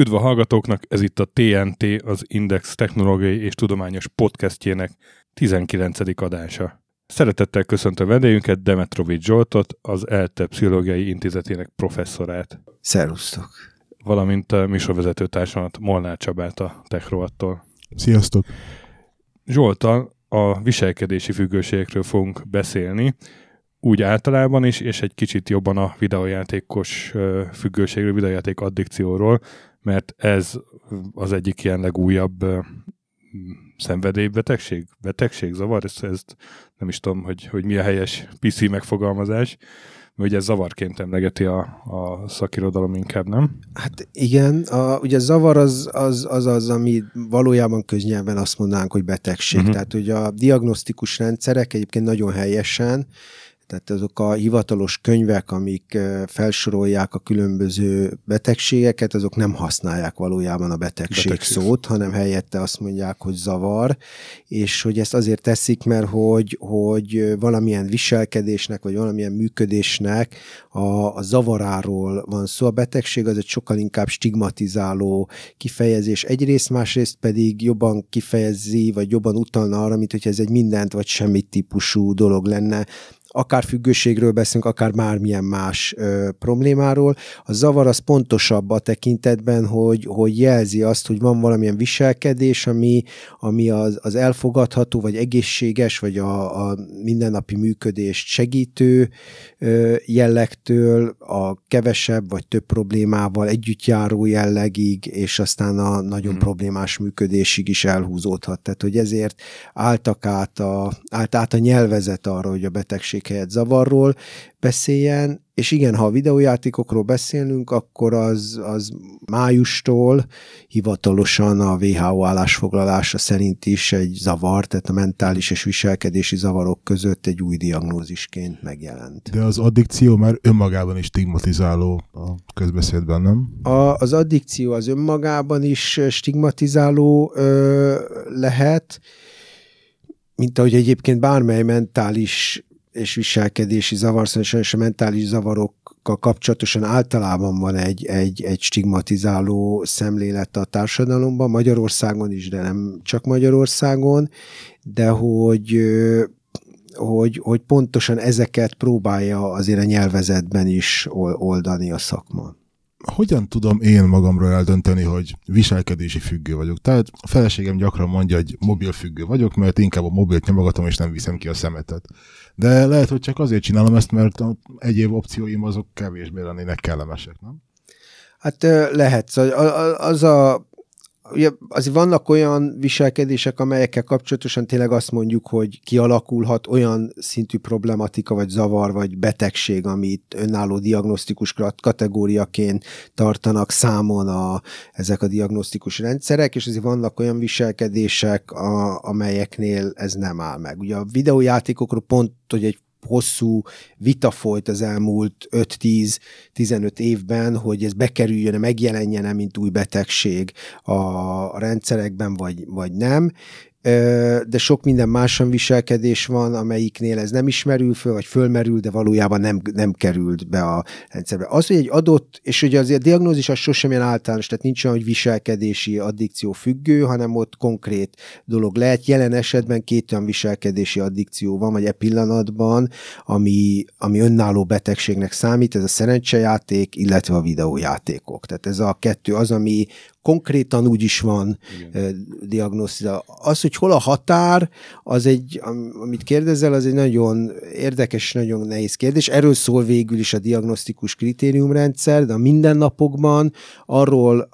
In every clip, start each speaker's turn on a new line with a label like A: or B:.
A: Üdv a hallgatóknak, ez itt a TNT, az Index technológiai és tudományos podcastjének 19. adása. Szeretettel köszöntöm vendégünket, Demetrovics Zsoltot, az ELTE Pszichológiai Intézetének professzorát.
B: Szerusztok!
A: Valamint a műsorvezető társamat Molnár Csabát a Techrovattól.
C: Sziasztok!
A: Zsoltal a viselkedési függőségekről fogunk beszélni, úgy általában is, és egy kicsit jobban a videójátékos függőségről, videójáték addikcióról, mert ez az egyik ilyen legújabb szenvedélybetegség, betegség, zavar, ezt, ezt nem is tudom, hogy, hogy mi a helyes PC megfogalmazás, mert ugye ez zavarként emlegeti a, a szakirodalom inkább, nem?
B: Hát igen, a, ugye zavar az az, az az, ami valójában köznyelven azt mondanánk, hogy betegség. Uh-huh. Tehát ugye a diagnosztikus rendszerek egyébként nagyon helyesen tehát azok a hivatalos könyvek, amik felsorolják a különböző betegségeket, azok nem használják valójában a betegség, betegség. szót, hanem helyette azt mondják, hogy zavar, és hogy ezt azért teszik, mert hogy, hogy valamilyen viselkedésnek, vagy valamilyen működésnek a, a zavaráról van szó. A betegség az egy sokkal inkább stigmatizáló kifejezés. Egyrészt, másrészt pedig jobban kifejezi, vagy jobban utalna arra, mint hogy ez egy mindent vagy semmit típusú dolog lenne akár függőségről beszélünk, akár bármilyen más ö, problémáról. A zavar az pontosabb a tekintetben, hogy, hogy jelzi azt, hogy van valamilyen viselkedés, ami, ami az, az elfogadható, vagy egészséges, vagy a, a mindennapi működést segítő ö, jellegtől a kevesebb vagy több problémával együtt járó jellegig, és aztán a nagyon hmm. problémás működésig is elhúzódhat. Tehát, hogy ezért álltak át a, állt át a nyelvezet arra, hogy a betegség helyett zavarról beszéljen, és igen, ha a videójátékokról beszélünk, akkor az, az májustól hivatalosan a WHO állásfoglalása szerint is egy zavar, tehát a mentális és viselkedési zavarok között egy új diagnózisként megjelent.
C: De az addikció már önmagában is stigmatizáló a közbeszédben, nem?
B: A, az addikció az önmagában is stigmatizáló ö, lehet, mint ahogy egyébként bármely mentális és viselkedési zavar, szóval és a mentális zavarokkal kapcsolatosan általában van egy, egy, egy stigmatizáló szemlélet a társadalomban, Magyarországon is, de nem csak Magyarországon, de hogy hogy, hogy pontosan ezeket próbálja azért a nyelvezetben is oldani a szakma
C: hogyan tudom én magamról eldönteni, hogy viselkedési függő vagyok? Tehát a feleségem gyakran mondja, hogy mobil függő vagyok, mert inkább a mobilt nyomogatom, és nem viszem ki a szemetet. De lehet, hogy csak azért csinálom ezt, mert egyéb opcióim azok kevésbé lennének kellemesek, nem?
B: Hát lehet. Szóval az a ugye azért vannak olyan viselkedések, amelyekkel kapcsolatosan tényleg azt mondjuk, hogy kialakulhat olyan szintű problematika, vagy zavar, vagy betegség, amit önálló diagnosztikus kategóriaként tartanak számon a, ezek a diagnosztikus rendszerek, és azért vannak olyan viselkedések, a, amelyeknél ez nem áll meg. Ugye a videójátékokról pont, hogy egy hosszú vita folyt az elmúlt 5-10-15 évben, hogy ez bekerüljön, megjelenjen mint új betegség a rendszerekben, vagy, vagy nem de sok minden máson viselkedés van, amelyiknél ez nem ismerül föl, vagy fölmerül, de valójában nem, nem került be a rendszerbe. Az, hogy egy adott, és ugye azért a diagnózis az sosem ilyen általános, tehát nincs olyan, hogy viselkedési addikció függő, hanem ott konkrét dolog lehet. Jelen esetben két olyan viselkedési addikció van, vagy e pillanatban, ami, ami önálló betegségnek számít, ez a szerencsejáték, illetve a videójátékok. Tehát ez a kettő az, ami konkrétan úgy is van diagnosztizálva. Az, hogy hol a határ, az egy, amit kérdezel, az egy nagyon érdekes, nagyon nehéz kérdés. Erről szól végül is a diagnosztikus kritériumrendszer, de a mindennapokban arról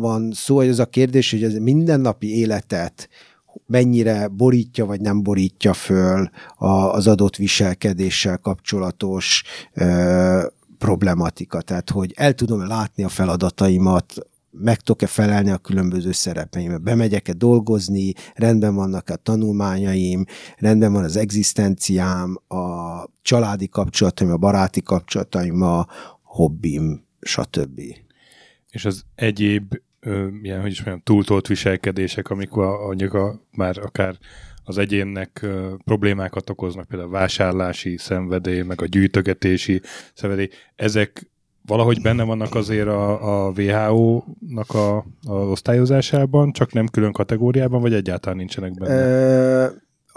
B: van szó, hogy az a kérdés, hogy az mindennapi életet mennyire borítja vagy nem borítja föl az adott viselkedéssel kapcsolatos problematika. Tehát, hogy el tudom látni a feladataimat meg tudok-e felelni a különböző szerepeimbe. Bemegyek-e dolgozni, rendben vannak a tanulmányaim, rendben van az egzisztenciám, a családi kapcsolataim, a baráti kapcsolataim, a hobbim, stb.
A: És az egyéb ö, ilyen, hogy is mondjam, túltolt viselkedések, amikor mondjuk a, már akár az egyénnek ö, problémákat okoznak, például a vásárlási szenvedély, meg a gyűjtögetési szenvedély, ezek valahogy benne vannak azért a, a WHO-nak a, a osztályozásában, csak nem külön kategóriában, vagy egyáltalán nincsenek benne?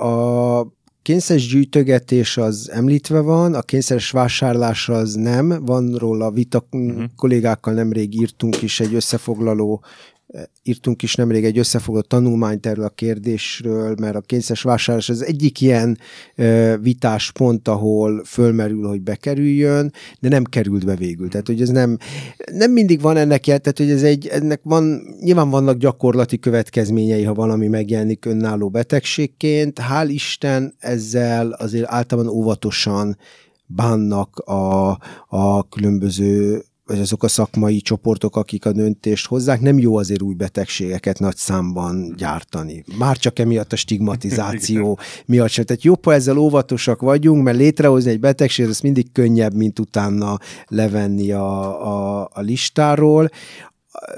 B: A kényszeres gyűjtögetés az említve van, a kényszeres vásárlás az nem, van róla vita, uh-huh. kollégákkal nemrég írtunk is egy összefoglaló írtunk is nemrég egy összefogott tanulmányt erről a kérdésről, mert a kényszeres vásárlás az egyik ilyen vitás pont, ahol fölmerül, hogy bekerüljön, de nem került be végül. Tehát, hogy ez nem, nem mindig van ennek jel, tehát, hogy ez egy, ennek van, nyilván vannak gyakorlati következményei, ha valami megjelenik önálló betegségként. Hál' Isten ezzel azért általában óvatosan bánnak a, a különböző vagy azok a szakmai csoportok, akik a döntést hozzák, nem jó azért új betegségeket nagy számban gyártani. Már csak emiatt a stigmatizáció miatt sem. Tehát jobb, ha ezzel óvatosak vagyunk, mert létrehozni egy betegséget, ez mindig könnyebb, mint utána levenni a, a, a listáról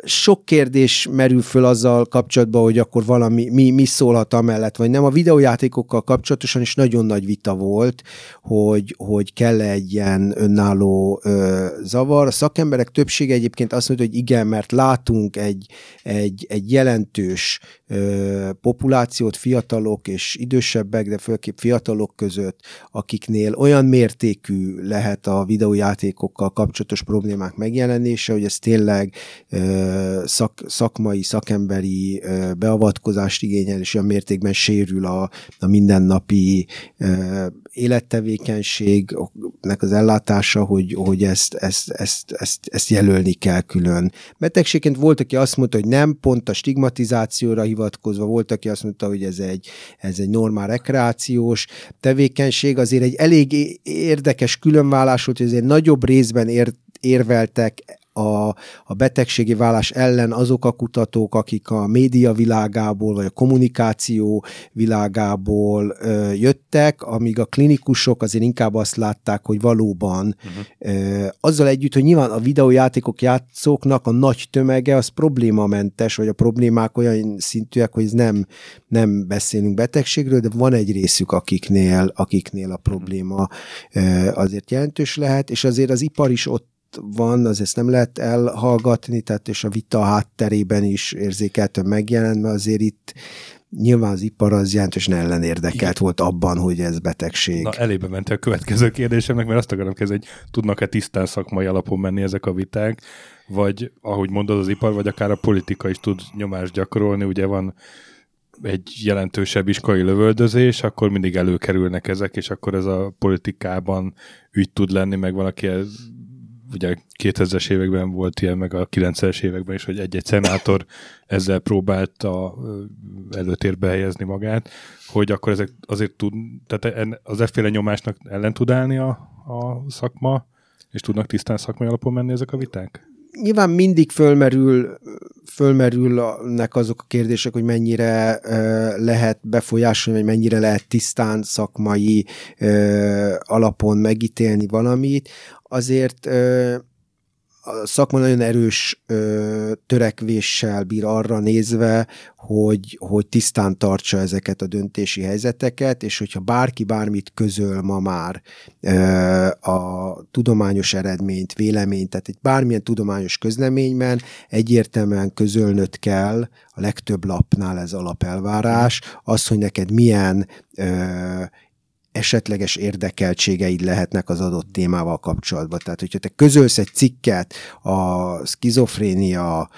B: sok kérdés merül föl azzal kapcsolatban, hogy akkor valami, mi, mi szólhat amellett, vagy nem. A videójátékokkal kapcsolatosan is nagyon nagy vita volt, hogy, hogy kell egy ilyen önálló ö, zavar. A szakemberek többsége egyébként azt mondja, hogy igen, mert látunk egy, egy, egy jelentős ö, populációt, fiatalok és idősebbek, de főképp fiatalok között, akiknél olyan mértékű lehet a videójátékokkal kapcsolatos problémák megjelenése, hogy ez tényleg ö, szak, szakmai, szakemberi beavatkozást igényel, és olyan mértékben sérül a, a mindennapi élettevékenységnek az ellátása, hogy, hogy ezt, ezt, ezt, ezt, ezt jelölni kell külön. Betegségként volt, aki azt mondta, hogy nem, pont a stigmatizációra hivatkozva, volt, aki azt mondta, hogy ez egy, ez egy normál rekreációs tevékenység, azért egy elég érdekes különvállás volt, hogy azért nagyobb részben ér, érveltek a, a betegségi vállás ellen azok a kutatók, akik a média világából, vagy a kommunikáció világából ö, jöttek, amíg a klinikusok azért inkább azt látták, hogy valóban uh-huh. ö, azzal együtt, hogy nyilván a videójátékok játszóknak a nagy tömege az problémamentes, vagy a problémák olyan szintűek, hogy ez nem, nem beszélünk betegségről, de van egy részük, akiknél, akiknél a probléma ö, azért jelentős lehet, és azért az ipar is ott van, az ezt nem lehet elhallgatni, tehát és a vita hátterében is érzékelten megjelent, mert azért itt nyilván az ipar az jelentősen ellenérdekelt Igen. volt abban, hogy ez betegség.
A: Na, elébe ment a következő kérdésemnek, mert azt akarom kezdeni, hogy tudnak-e tisztán szakmai alapon menni ezek a viták, vagy ahogy mondod az ipar, vagy akár a politika is tud nyomást gyakorolni, ugye van egy jelentősebb iskolai lövöldözés, akkor mindig előkerülnek ezek, és akkor ez a politikában ügy tud lenni, meg valaki ugye 2000-es években volt ilyen, meg a 90-es években is, hogy egy-egy szenátor ezzel próbálta előtérbe helyezni magát, hogy akkor ezek azért tud, tehát az efféle nyomásnak ellen tud állni a, a szakma, és tudnak tisztán szakmai alapon menni ezek a viták?
B: Nyilván mindig fölmerül, fölmerülnek azok a kérdések, hogy mennyire uh, lehet befolyásolni, vagy mennyire lehet tisztán szakmai uh, alapon megítélni valamit azért a szakma nagyon erős ö, törekvéssel bír arra nézve, hogy, hogy tisztán tartsa ezeket a döntési helyzeteket, és hogyha bárki bármit közöl ma már a tudományos eredményt, véleményt, tehát egy bármilyen tudományos közleményben egyértelműen közölnöd kell, a legtöbb lapnál ez alapelvárás, az, hogy neked milyen esetleges érdekeltségeid lehetnek az adott témával kapcsolatban. Tehát, hogyha te közölsz egy cikket a skizofrénia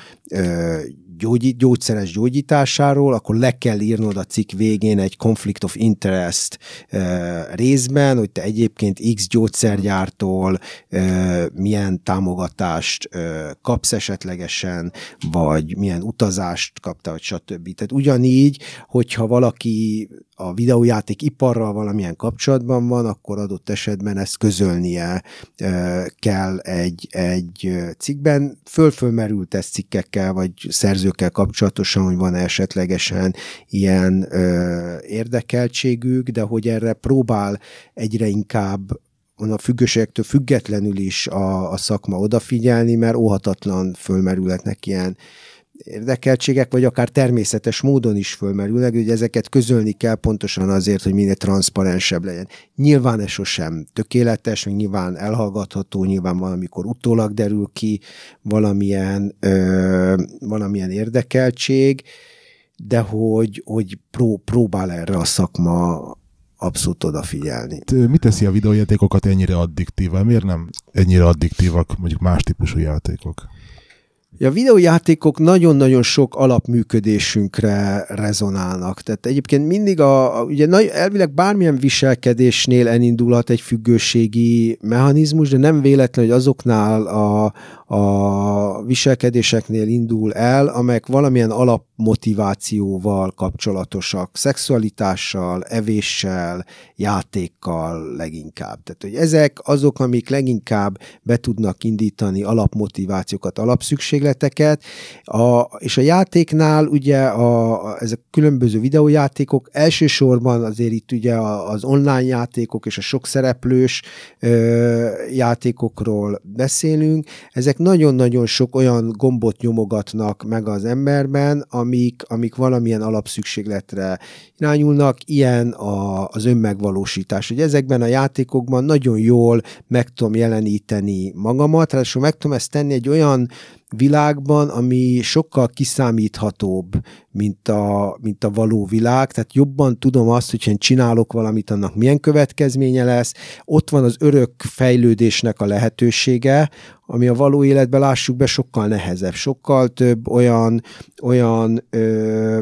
B: gyógy, gyógyszeres gyógyításáról, akkor le kell írnod a cikk végén egy conflict of interest uh, részben, hogy te egyébként X gyógyszergyártól uh, milyen támogatást uh, kapsz esetlegesen, vagy milyen utazást kapta, vagy stb. Tehát ugyanígy, hogyha valaki a videójáték iparral valamilyen kapcsolatban van, akkor adott esetben ezt közölnie kell egy, egy cikkben. Fölfölmerült ez cikkekkel, vagy szerzőkkel kapcsolatosan, hogy van esetlegesen ilyen érdekeltségük, de hogy erre próbál egyre inkább a függőségektől függetlenül is a, a szakma odafigyelni, mert óhatatlan fölmerülhetnek ilyen érdekeltségek, vagy akár természetes módon is fölmerülnek, hogy ezeket közölni kell pontosan azért, hogy minél transzparensebb legyen. Nyilván ez sosem tökéletes, meg nyilván elhallgatható, nyilván valamikor utólag derül ki valamilyen, ö, valamilyen érdekeltség, de hogy, hogy pró, próbál erre a szakma abszolút odafigyelni.
C: Mi teszi a videójátékokat ennyire addiktívá? Miért nem ennyire addiktívak mondjuk más típusú játékok?
B: A videójátékok nagyon-nagyon sok alapműködésünkre rezonálnak. Tehát egyébként mindig a, a ugye elvileg bármilyen viselkedésnél elindulhat egy függőségi mechanizmus, de nem véletlen, hogy azoknál a, a viselkedéseknél indul el, amelyek valamilyen alapmotivációval kapcsolatosak, szexualitással, evéssel, játékkal leginkább. Tehát, hogy ezek azok, amik leginkább be tudnak indítani alapmotivációkat, alapszükségleteket, a, és a játéknál ugye a, a, ezek különböző videójátékok, elsősorban azért itt ugye az online játékok és a sok szereplős ö, játékokról beszélünk, ezek nagyon-nagyon sok olyan gombot nyomogatnak meg az emberben, amik, amik valamilyen alapszükségletre irányulnak, ilyen a, az önmegvalósítás. Hogy ezekben a játékokban nagyon jól meg tudom jeleníteni magamat, ráadásul meg tudom ezt tenni egy olyan világban, ami sokkal kiszámíthatóbb, mint a, mint a való világ, tehát jobban tudom azt, hogy én csinálok valamit, annak milyen következménye lesz. Ott van az örök fejlődésnek a lehetősége, ami a való életben lássuk be sokkal nehezebb, sokkal több olyan, olyan ö,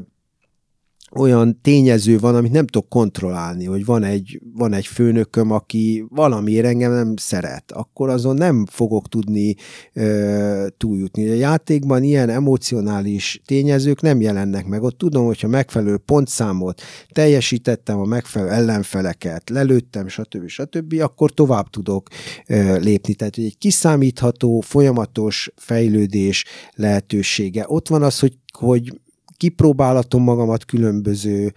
B: olyan tényező van, amit nem tudok kontrollálni, hogy van egy, van egy főnököm, aki valamiért engem nem szeret, akkor azon nem fogok tudni ö, túljutni. A játékban ilyen emocionális tényezők nem jelennek meg. Ott tudom, hogyha megfelelő pontszámot teljesítettem, a megfelelő ellenfeleket, lelőttem, stb. stb., akkor tovább tudok ö, lépni. Tehát, hogy egy kiszámítható, folyamatos fejlődés lehetősége. Ott van az, hogy hogy kipróbálhatom magamat különböző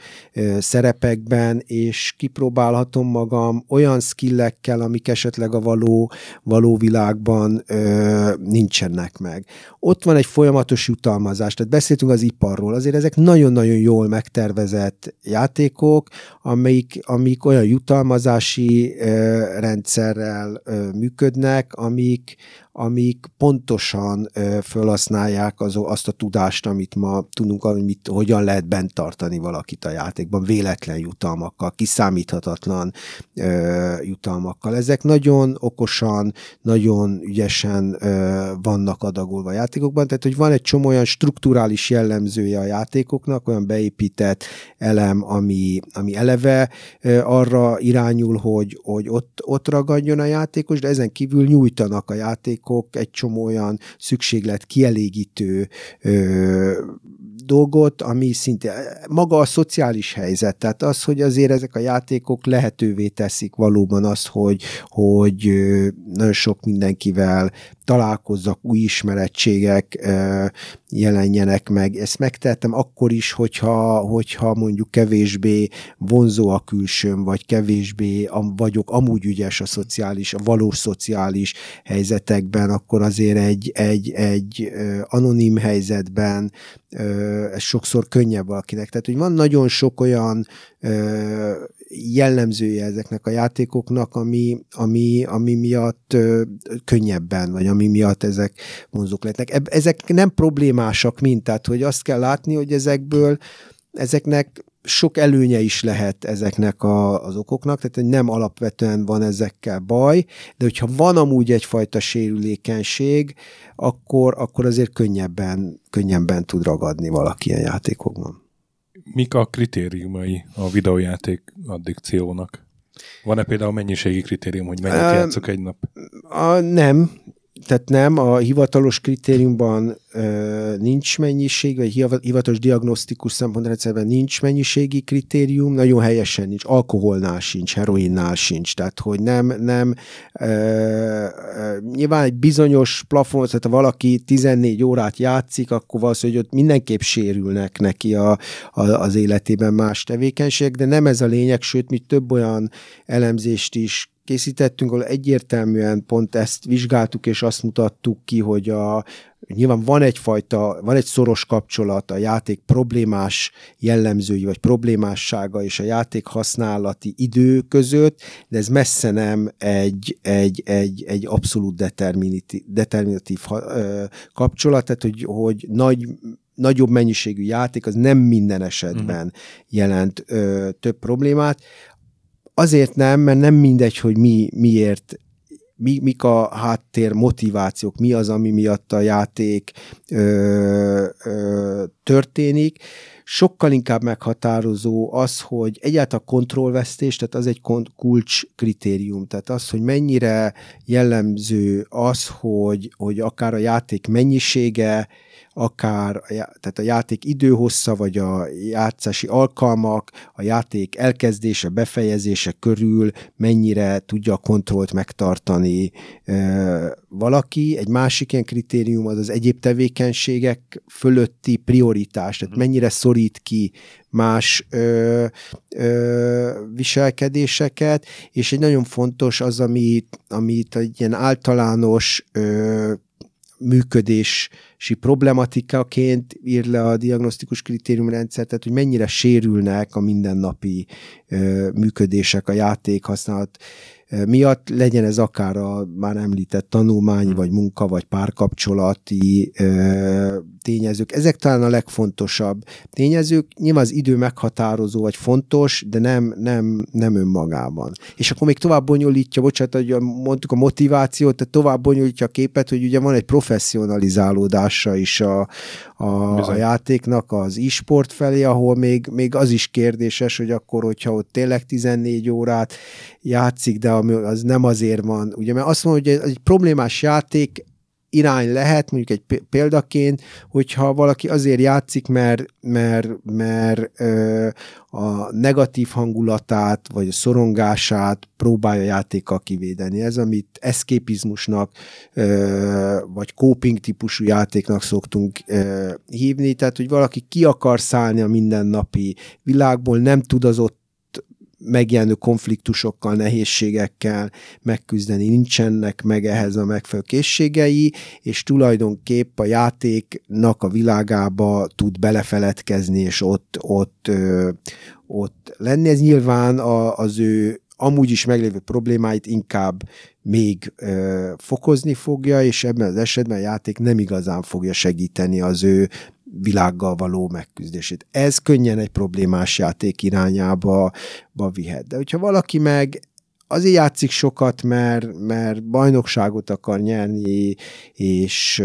B: szerepekben, és kipróbálhatom magam olyan skillekkel, amik esetleg a való, való világban ö, nincsenek meg. Ott van egy folyamatos jutalmazás, tehát beszéltünk az iparról, azért ezek nagyon-nagyon jól megtervezett játékok, amik, amik olyan jutalmazási ö, rendszerrel ö, működnek, amik, amik pontosan felhasználják az, azt a tudást, amit ma tudunk, amit, hogyan lehet bent tartani valakit a játékban, véletlen jutalmakkal, kiszámíthatatlan ö, jutalmakkal. Ezek nagyon okosan, nagyon ügyesen ö, vannak adagolva a játékokban, tehát hogy van egy csomó olyan strukturális jellemzője a játékoknak, olyan beépített elem, ami, ami eleve ö, arra irányul, hogy, hogy ott, ott ragadjon a játékos, de ezen kívül nyújtanak a játékok játékok egy csomó olyan szükséglet kielégítő ö, dolgot, ami szinte maga a szociális helyzet, tehát az, hogy azért ezek a játékok lehetővé teszik valóban azt, hogy, hogy nagyon sok mindenkivel találkozzak, új ismerettségek jelenjenek meg. Ezt megtettem akkor is, hogyha, hogyha mondjuk kevésbé vonzó a külsőm, vagy kevésbé vagyok amúgy ügyes a szociális, a valós szociális helyzetekben, akkor azért egy, egy, egy anonim helyzetben ez sokszor könnyebb valakinek. Tehát, hogy van nagyon sok olyan jellemzője ezeknek a játékoknak, ami, ami, ami miatt ö, könnyebben, vagy ami miatt ezek vonzók lehetnek. Ezek nem problémásak mint, tehát hogy azt kell látni, hogy ezekből ezeknek sok előnye is lehet ezeknek a, az okoknak, tehát nem alapvetően van ezekkel baj, de hogyha van amúgy egyfajta sérülékenység, akkor, akkor azért könnyebben, könnyebben tud ragadni valaki ilyen játékokban
A: mik a kritériumai a videójáték addikciónak? Van-e például mennyiségi kritérium, hogy mennyit uh, játszok egy nap?
B: A, nem, tehát nem, a hivatalos kritériumban ö, nincs mennyiség, vagy hivatalos diagnosztikus szempontrendszerben nincs mennyiségi kritérium, nagyon helyesen nincs, alkoholnál sincs, heroinnál sincs, tehát hogy nem, nem ö, ö, nyilván egy bizonyos plafon, tehát ha valaki 14 órát játszik, akkor valószínűleg, ott mindenképp sérülnek neki a, a, az életében más tevékenység, de nem ez a lényeg, sőt, mi több olyan elemzést is készítettünk, ahol egyértelműen pont ezt vizsgáltuk, és azt mutattuk ki, hogy a nyilván van egyfajta, van egy szoros kapcsolat a játék problémás jellemzői, vagy problémássága és a játék használati idő között, de ez messze nem egy, egy, egy, egy abszolút determinatív, determinatív kapcsolat, tehát hogy, hogy nagy nagyobb mennyiségű játék az nem minden esetben uh-huh. jelent ö, több problémát. Azért nem, mert nem mindegy, hogy mi, miért mi, mik a háttér motivációk, mi az, ami miatt a játék ö, ö, történik. Sokkal inkább meghatározó az, hogy egyáltalán a kontrollvesztés, tehát az egy kulcs kritérium, tehát az, hogy mennyire jellemző az, hogy, hogy akár a játék mennyisége, akár tehát a játék időhossza, vagy a játszási alkalmak, a játék elkezdése, befejezése körül mennyire tudja a kontrollt megtartani e, valaki. Egy másik ilyen kritérium az az egyéb tevékenységek fölötti prioritás, tehát mhm. mennyire szorít ki más ö, ö, viselkedéseket, és egy nagyon fontos az, amit, amit egy ilyen általános ö, működési problematikaként ír le a diagnosztikus kritériumrendszer, tehát hogy mennyire sérülnek a mindennapi ö, működések, a játék használat miatt, legyen ez akár a már említett tanulmány, hmm. vagy munka, vagy párkapcsolati ö, tényezők. Ezek talán a legfontosabb tényezők. Nyilván az idő meghatározó, vagy fontos, de nem, nem, nem önmagában. És akkor még tovább bonyolítja, bocsánat, hogy mondtuk a motivációt, tehát tovább bonyolítja a képet, hogy ugye van egy professzionalizálódása is a, a, a játéknak az e-sport felé, ahol még, még az is kérdéses, hogy akkor, hogyha ott tényleg 14 órát játszik, de az nem azért van, ugye, mert azt mondja, hogy egy problémás játék irány lehet, mondjuk egy példaként, hogyha valaki azért játszik, mert, mert, mert ö, a negatív hangulatát, vagy a szorongását próbálja játékkal kivédeni. Ez, amit eszképizmusnak, ö, vagy coping típusú játéknak szoktunk ö, hívni, tehát, hogy valaki ki akar szállni a mindennapi világból, nem tud az ott megjelenő konfliktusokkal, nehézségekkel megküzdeni, nincsenek meg ehhez a megfelelő készségei, és tulajdonképp a játéknak a világába tud belefeledkezni, és ott, ott, ott lenni. Ez nyilván a, az ő amúgy is meglévő problémáit inkább még ö, fokozni fogja, és ebben az esetben a játék nem igazán fogja segíteni az ő világgal való megküzdését. Ez könnyen egy problémás játék irányába vihet. De hogyha valaki meg azért játszik sokat, mert, mert bajnokságot akar nyerni, és,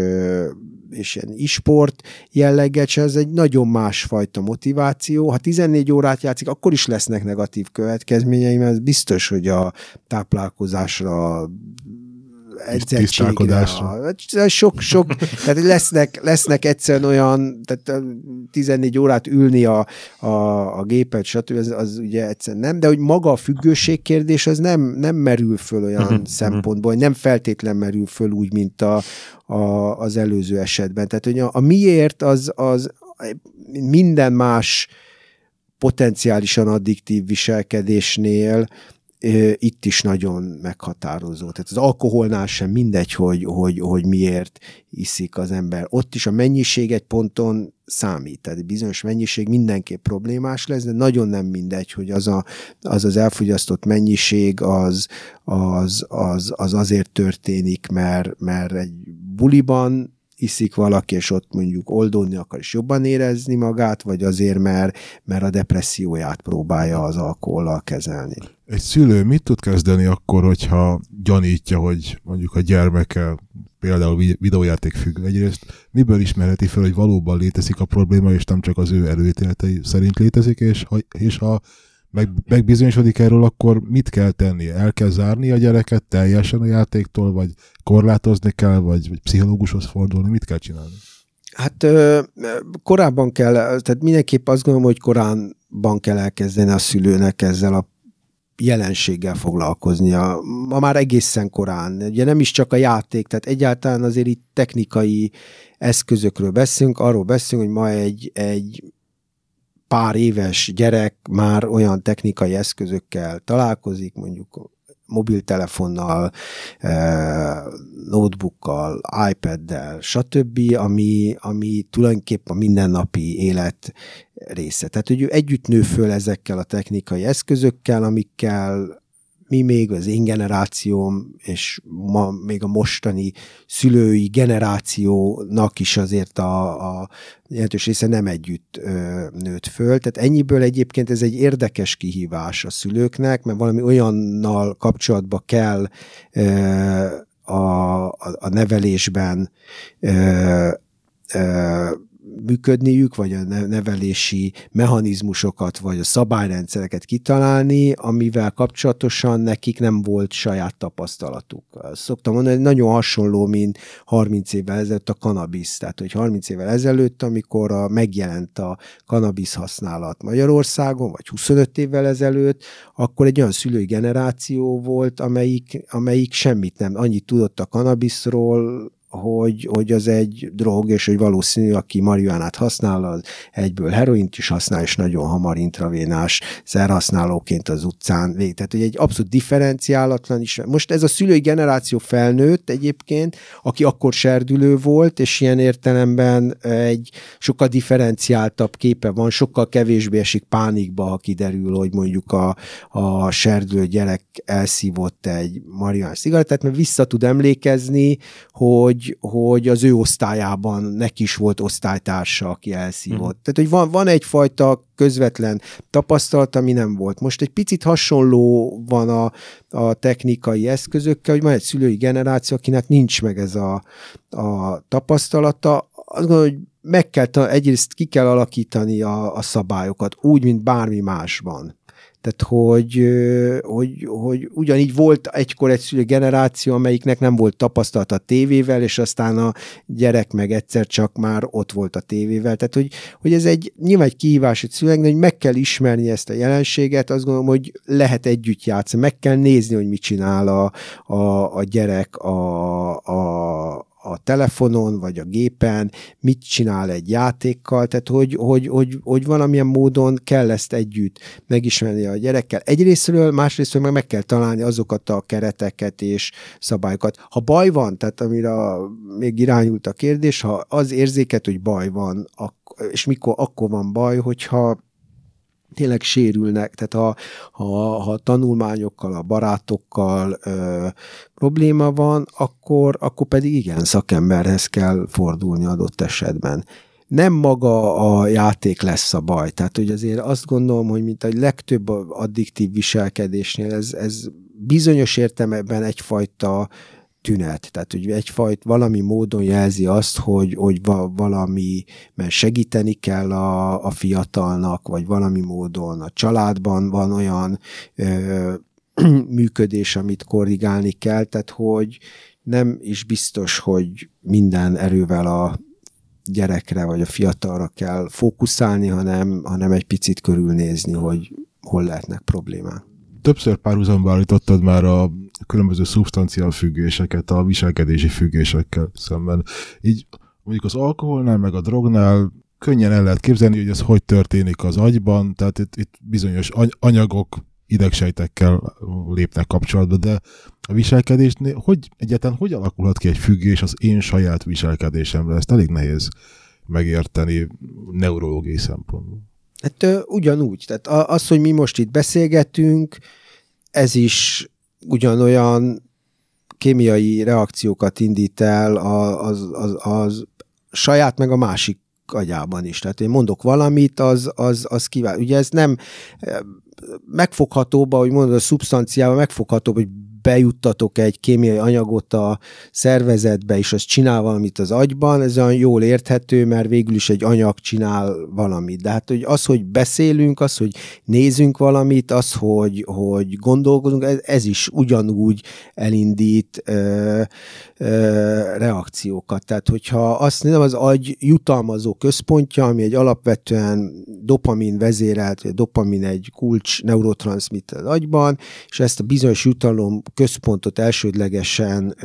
B: és ilyen isport jelleget, és ez egy nagyon másfajta motiváció. Ha 14 órát játszik, akkor is lesznek negatív következményei, mert biztos, hogy a táplálkozásra edzettségre. Sok, sok, tehát lesznek, lesznek egyszerűen olyan, tehát 14 órát ülni a, a, a gépet, stb. Az, az ugye egyszerűen nem, de hogy maga a függőség kérdés az nem, nem merül föl olyan uh-huh. szempontból, hogy nem feltétlen merül föl úgy, mint a, a, az előző esetben. Tehát hogy a, a miért az, az minden más potenciálisan addiktív viselkedésnél itt is nagyon meghatározó. Tehát az alkoholnál sem mindegy, hogy, hogy, hogy miért iszik az ember. Ott is a mennyiség egy ponton számít, tehát bizonyos mennyiség mindenképp problémás lesz, de nagyon nem mindegy, hogy az a, az, az elfogyasztott mennyiség az, az, az, az azért történik, mert, mert egy buliban iszik valaki, és ott mondjuk oldódni akar, és jobban érezni magát, vagy azért, mert, mert a depresszióját próbálja az alkohollal kezelni.
C: Egy szülő mit tud kezdeni akkor, hogyha gyanítja, hogy mondjuk a gyermeke például videójáték függ. Egyrészt miből ismerheti fel, hogy valóban létezik a probléma, és nem csak az ő előítéletei szerint létezik, és ha, és ha meg, megbizonyosodik erről, akkor mit kell tennie? El kell zárni a gyereket teljesen a játéktól, vagy korlátozni kell, vagy, vagy pszichológushoz fordulni? Mit kell csinálni?
B: Hát ö, korábban kell, tehát mindenképp azt gondolom, hogy korábban kell elkezdeni a szülőnek ezzel a jelenséggel foglalkoznia, ma már egészen korán. Ugye nem is csak a játék, tehát egyáltalán azért itt technikai eszközökről beszélünk, arról beszélünk, hogy ma egy, egy pár éves gyerek már olyan technikai eszközökkel találkozik, mondjuk mobiltelefonnal, notebookkal, iPad-del, stb., ami, ami tulajdonképpen a mindennapi élet része. Tehát, hogy ő együtt nő föl ezekkel a technikai eszközökkel, amikkel mi még, az én generációm, és ma még a mostani szülői generációnak is azért a, a jelentős része nem együtt ö, nőtt föl. Tehát ennyiből egyébként ez egy érdekes kihívás a szülőknek, mert valami olyannal kapcsolatba kell ö, a, a, a nevelésben ö, ö, működniük, vagy a nevelési mechanizmusokat, vagy a szabályrendszereket kitalálni, amivel kapcsolatosan nekik nem volt saját tapasztalatuk. Szoktam mondani, hogy nagyon hasonló, mint 30 évvel ezelőtt a kanabisz. Tehát, hogy 30 évvel ezelőtt, amikor a, megjelent a kanabisz használat Magyarországon, vagy 25 évvel ezelőtt, akkor egy olyan szülői generáció volt, amelyik, amelyik semmit nem, annyit tudott a kanabiszról, hogy, hogy az egy drog, és hogy valószínű, aki marihuánát használ, az egyből heroint is használ, és nagyon hamar intravénás szerhasználóként az utcán vég. Tehát, hogy egy abszolút differenciálatlan is. Most ez a szülői generáció felnőtt egyébként, aki akkor serdülő volt, és ilyen értelemben egy sokkal differenciáltabb képe van, sokkal kevésbé esik pánikba, ha kiderül, hogy mondjuk a, a serdülő gyerek elszívott egy marihuánás cigarettát, mert vissza tud emlékezni, hogy hogy, az ő osztályában neki is volt osztálytársa, aki elszívott. Mm. Tehát, hogy van, van egyfajta közvetlen tapasztalat, ami nem volt. Most egy picit hasonló van a, a technikai eszközökkel, hogy van egy szülői generáció, akinek nincs meg ez a, a tapasztalata. Azt gondolom, hogy meg kell, egyrészt ki kell alakítani a, a szabályokat, úgy, mint bármi másban. Tehát, hogy, hogy, hogy ugyanígy volt egykor egy szülő generáció, amelyiknek nem volt tapasztalat a tévével, és aztán a gyerek meg egyszer csak már ott volt a tévével. Tehát, hogy, hogy ez egy nyilván egy kihívás egy szülőnek, hogy meg kell ismerni ezt a jelenséget, azt gondolom, hogy lehet együtt játszani, meg kell nézni, hogy mit csinál a, a, a gyerek a, a, a telefonon, vagy a gépen, mit csinál egy játékkal, tehát hogy, hogy, hogy, hogy valamilyen módon kell ezt együtt megismerni a gyerekkel. Egyrésztről, másrésztről meg meg kell találni azokat a kereteket és szabályokat. Ha baj van, tehát amire még irányult a kérdés, ha az érzéket, hogy baj van, és mikor akkor van baj, hogyha tényleg sérülnek, tehát ha, ha, ha tanulmányokkal, a barátokkal ö, probléma van, akkor, akkor pedig igen, szakemberhez kell fordulni adott esetben. Nem maga a játék lesz a baj, tehát hogy azért azt gondolom, hogy mint a legtöbb addiktív viselkedésnél ez, ez bizonyos értelemben egyfajta tünet, tehát hogy egyfajta valami módon jelzi azt, hogy, hogy valami, mert segíteni kell a, a fiatalnak, vagy valami módon a családban van olyan ö, működés, amit korrigálni kell, tehát hogy nem is biztos, hogy minden erővel a gyerekre vagy a fiatalra kell fókuszálni, hanem, hanem egy picit körülnézni, hogy hol lehetnek problémák
C: többször párhuzamba állítottad már a különböző szubstancia függéseket a viselkedési függésekkel szemben. Így mondjuk az alkoholnál, meg a drognál könnyen el lehet képzelni, hogy ez hogy történik az agyban, tehát itt, itt bizonyos anyagok idegsejtekkel lépnek kapcsolatba, de a viselkedésnél, hogy egyáltalán hogy alakulhat ki egy függés az én saját viselkedésemre? Ezt elég nehéz megérteni neurológiai szempontból.
B: Hát ugyanúgy. Tehát az, hogy mi most itt beszélgetünk, ez is ugyanolyan kémiai reakciókat indít el az, az, az saját meg a másik agyában is. Tehát én mondok valamit, az, az, az kíván. Ugye ez nem megfoghatóba, hogy mondod, a szubstanciában megfoghatóbb, hogy bejuttatok egy kémiai anyagot a szervezetbe, és az csinál valamit az agyban, ez olyan jól érthető, mert végül is egy anyag csinál valamit. De hát hogy az, hogy beszélünk, az, hogy nézünk valamit, az, hogy, hogy gondolkodunk, ez, ez is ugyanúgy elindít ö, ö, reakciókat. Tehát, hogyha azt nézem, az agy jutalmazó központja, ami egy alapvetően dopamin vezérelt, dopamin egy kulcs neurotranszmitter az agyban, és ezt a bizonyos jutalom központot elsődlegesen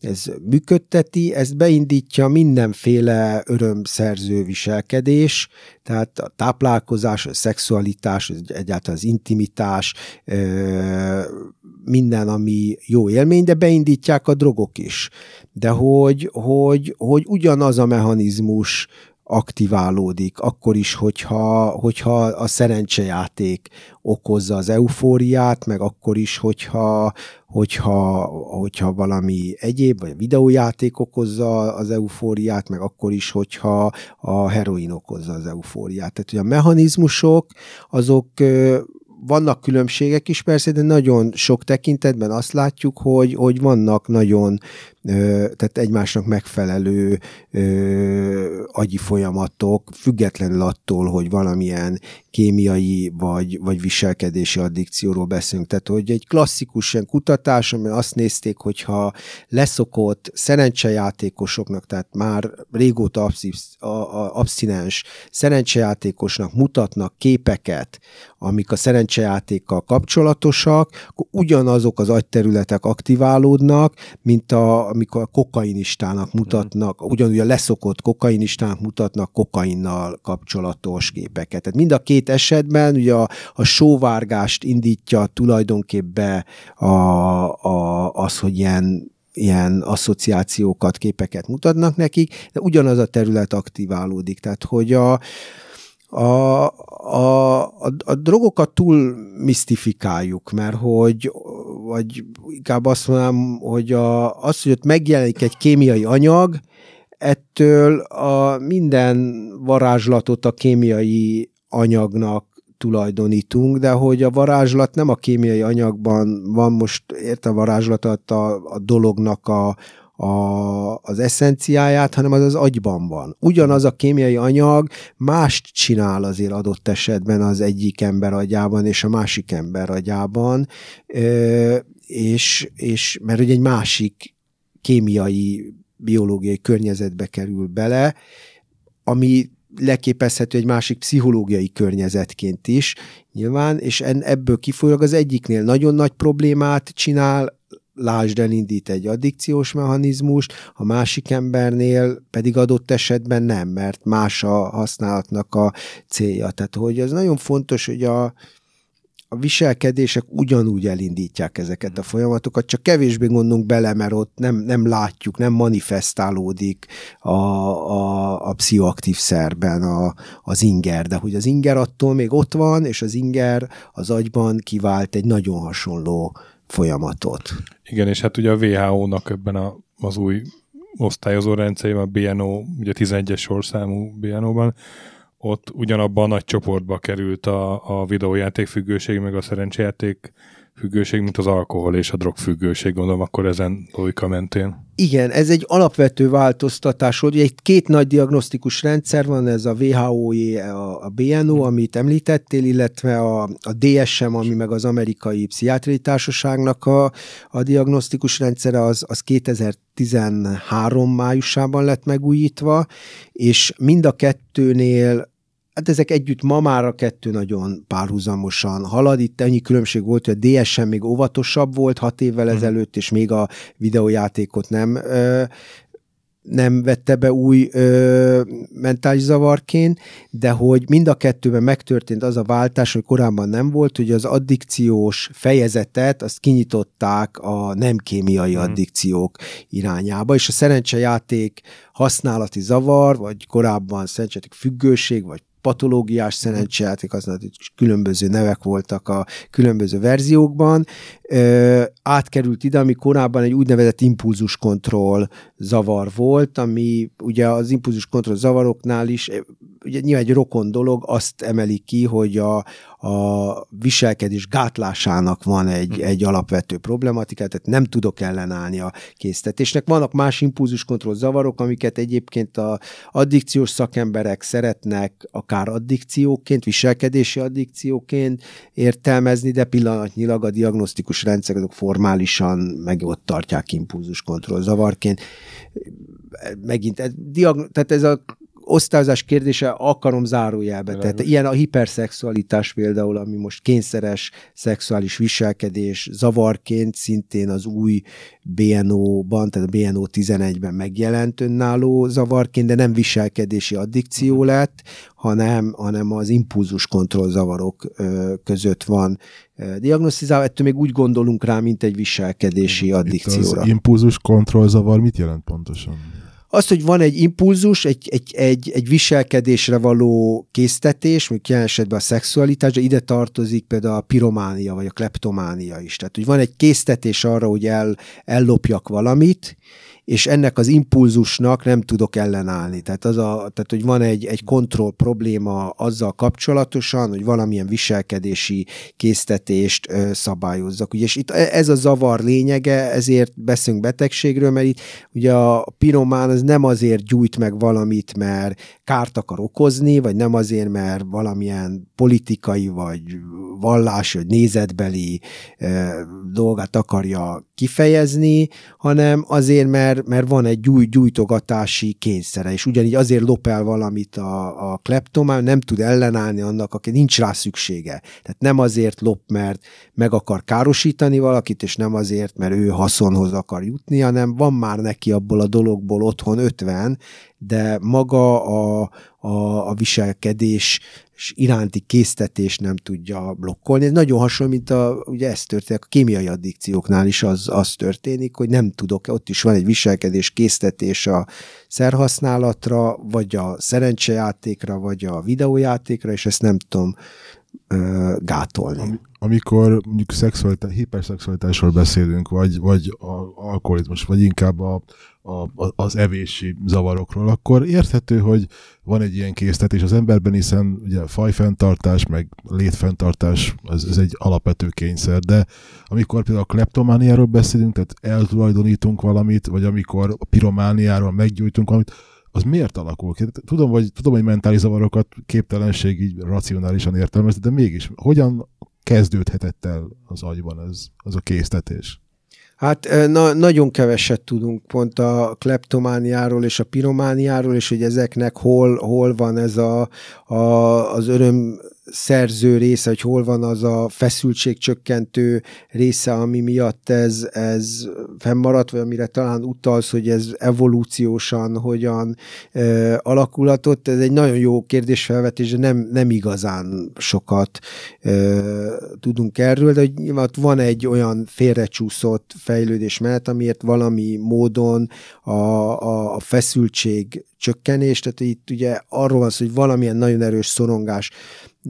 B: ez működteti, ezt beindítja mindenféle örömszerző viselkedés, tehát a táplálkozás, a szexualitás, egyáltalán az intimitás, minden, ami jó élmény, de beindítják a drogok is. De hogy, hogy, hogy ugyanaz a mechanizmus aktiválódik, akkor is, hogyha, hogyha a szerencsejáték okozza az eufóriát, meg akkor is, hogyha, hogyha, hogyha valami egyéb, vagy a videójáték okozza az eufóriát, meg akkor is, hogyha a heroin okozza az eufóriát. Tehát, hogy a mechanizmusok, azok vannak különbségek is persze, de nagyon sok tekintetben azt látjuk, hogy, hogy vannak nagyon tehát egymásnak megfelelő agyi folyamatok, függetlenül attól, hogy valamilyen kémiai vagy, vagy viselkedési addikcióról beszélünk. Tehát, hogy egy klasszikus ilyen kutatás, amely azt nézték, hogyha leszokott szerencsejátékosoknak, tehát már régóta abszinens szerencsejátékosnak mutatnak képeket, amik a szerencsejátékkal kapcsolatosak, akkor ugyanazok az agyterületek aktiválódnak, mint a, amikor a kokainistának mutatnak, ugyanúgy a leszokott kokainistának mutatnak kokainnal kapcsolatos képeket. Tehát mind a két esetben ugye a, a sóvárgást indítja tulajdonképpen a, a, az, hogy ilyen ilyen asszociációkat, képeket mutatnak nekik, de ugyanaz a terület aktiválódik. Tehát, hogy a, a, a, a, a drogokat túl misztifikáljuk, mert hogy, vagy inkább azt mondanám, hogy a, az, hogy ott megjelenik egy kémiai anyag, ettől a minden varázslatot a kémiai anyagnak tulajdonítunk, de hogy a varázslat nem a kémiai anyagban van, most érte a varázslatot a, a dolognak a, a, az eszenciáját, hanem az az agyban van. Ugyanaz a kémiai anyag mást csinál azért adott esetben az egyik ember agyában és a másik ember agyában, és, és mert ugye egy másik kémiai, biológiai környezetbe kerül bele, ami leképezhető egy másik pszichológiai környezetként is, nyilván, és ebből kifolyólag az egyiknél nagyon nagy problémát csinál, lásd elindít egy addikciós mechanizmust, a másik embernél pedig adott esetben nem, mert más a használatnak a célja. Tehát, hogy ez nagyon fontos, hogy a, a viselkedések ugyanúgy elindítják ezeket a folyamatokat, csak kevésbé gondolunk bele, mert ott nem, nem látjuk, nem manifestálódik a, a, a pszichoaktív szerben a, az inger, de hogy az inger attól még ott van, és az inger az agyban kivált egy nagyon hasonló folyamatot.
A: Igen, és hát ugye a WHO-nak ebben a, az új osztályozó rendszerében, a BNO, ugye 11-es sorszámú BNO-ban, ott ugyanabban a nagy csoportba került a, a videójáték függőség, meg a szerencsejáték függőség, mint az alkohol és a drogfüggőség, gondolom akkor ezen logika mentén.
B: Igen, ez egy alapvető változtatás, hogy egy két nagy diagnosztikus rendszer van, ez a WHO, a BNO, amit említettél, illetve a, a DSM, ami meg az amerikai pszichiátriai társaságnak a, a diagnosztikus rendszere, az, az 2013 májusában lett megújítva, és mind a kettőnél Hát ezek együtt ma már a kettő nagyon párhuzamosan halad. Itt ennyi különbség volt, hogy a DSM még óvatosabb volt hat évvel hmm. ezelőtt, és még a videójátékot nem ö, nem vette be új ö, mentális zavarként, de hogy mind a kettőben megtörtént az a váltás, hogy korábban nem volt, hogy az addikciós fejezetet, azt kinyitották a nem kémiai hmm. addikciók irányába, és a szerencsejáték használati zavar, vagy korábban szerencsejáték függőség, vagy patológiás szerencsejáték, az különböző nevek voltak a különböző verziókban, ö, átkerült ide, ami korábban egy úgynevezett impulzuskontroll zavar volt, ami ugye az impulzuskontroll zavaroknál is ugye nyilván egy rokon dolog, azt emeli ki, hogy a, a viselkedés gátlásának van egy, hmm. egy alapvető problematika, tehát nem tudok ellenállni a késztetésnek. Vannak más impulzuskontroll zavarok, amiket egyébként a addikciós szakemberek szeretnek akár addikcióként, viselkedési addikcióként értelmezni, de pillanatnyilag a diagnosztikus rendszer azok formálisan meg ott tartják impulzuskontroll zavarként. Megint, tehát ez a osztályozás kérdése akarom zárójelbe. Tehát ilyen a hiperszexualitás például, ami most kényszeres szexuális viselkedés, zavarként szintén az új BNO-ban, tehát a BNO 11-ben megjelent önálló zavarként, de nem viselkedési addikció mhm. lett, hanem, hanem az impulzus kontrollzavarok között van diagnosztizálva, ettől még úgy gondolunk rá, mint egy viselkedési addikcióra. Itt
C: az impulzus kontrollzavar mit jelent pontosan?
B: Az, hogy van egy impulzus, egy, egy, egy, egy viselkedésre való késztetés, mondjuk jelen esetben a szexualitás, de ide tartozik például a pirománia, vagy a kleptománia is. Tehát, hogy van egy késztetés arra, hogy el, ellopjak valamit, és ennek az impulzusnak nem tudok ellenállni. Tehát, az a, tehát hogy van egy, egy kontroll probléma azzal kapcsolatosan, hogy valamilyen viselkedési késztetést ö, szabályozzak. Ugye, és itt e, ez a zavar lényege, ezért beszélünk betegségről, mert itt ugye a piromán az nem azért gyújt meg valamit, mert kárt akar okozni, vagy nem azért, mert valamilyen politikai, vagy vallási, vagy nézetbeli ö, dolgát akarja kifejezni, hanem azért, mert, mert van egy gyúj, gyújtogatási kényszere, és ugyanígy azért lop el valamit a, a kleptomán, nem tud ellenállni annak, aki nincs rá szüksége. Tehát nem azért lop, mert meg akar károsítani valakit, és nem azért, mert ő haszonhoz akar jutni, hanem van már neki abból a dologból otthon 50, de maga a, a, a viselkedés iránti késztetés nem tudja blokkolni. Ez nagyon hasonló, mint a, ugye ez történik, a kémiai addikcióknál is az, az történik, hogy nem tudok, ott is van egy viselkedés késztetés a szerhasználatra, vagy a szerencsejátékra, vagy a videójátékra, és ezt nem tudom ö, gátolni. Am,
C: amikor mondjuk szexualitás, hiperszexualitásról beszélünk, vagy, vagy a alkoholizmus, vagy inkább a, a, az evési zavarokról, akkor érthető, hogy van egy ilyen késztetés az emberben, hiszen ugye fajfenntartás, meg létfenntartás, ez, ez egy alapvető kényszer, de amikor például a kleptomániáról beszélünk, tehát eltulajdonítunk valamit, vagy amikor a piromániáról meggyújtunk valamit, az miért alakul ki? Tudom, hogy, tudom, hogy mentális zavarokat képtelenség így racionálisan értelmezni, de mégis hogyan kezdődhetett el az agyban ez, az a késztetés?
B: Hát na, nagyon keveset tudunk pont a kleptomániáról és a piromániáról, és hogy ezeknek hol, hol van ez a, a, az öröm szerző része, hogy hol van az a feszültségcsökkentő része, ami miatt ez, ez fennmaradt, vagy amire talán utalsz, hogy ez evolúciósan hogyan e, alakulhatott. Ez egy nagyon jó kérdésfelvetés, de nem, nem igazán sokat e, tudunk erről, de hogy van egy olyan félrecsúszott fejlődés mellett, amiért valami módon a, a, a feszültség csökkenés, tehát itt ugye arról van szó, hogy valamilyen nagyon erős szorongás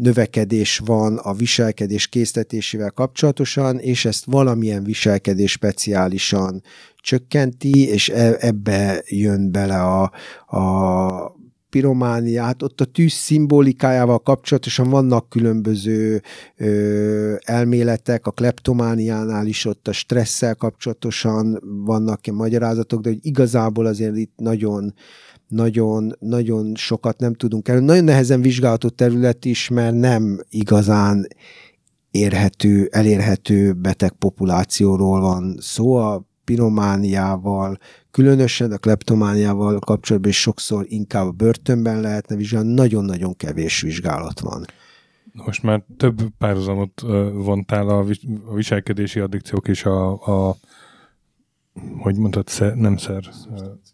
B: növekedés van a viselkedés késztetésével kapcsolatosan, és ezt valamilyen viselkedés speciálisan csökkenti, és e, ebbe jön bele a, a pirománia, hát ott a tűz szimbolikájával kapcsolatosan vannak különböző ö, elméletek, a kleptomániánál is ott a stresszel kapcsolatosan vannak magyarázatok, de hogy igazából azért itt nagyon nagyon, nagyon sokat nem tudunk el. Nagyon nehezen vizsgálható terület is, mert nem igazán érhető, elérhető beteg populációról van szó. A piromániával, különösen a kleptomániával kapcsolatban is sokszor inkább a börtönben lehetne vizsgálni, nagyon-nagyon kevés vizsgálat van.
A: Most már több párhuzamot vontál a viselkedési addikciók és a, a hogy mondtad, szer, nem szer,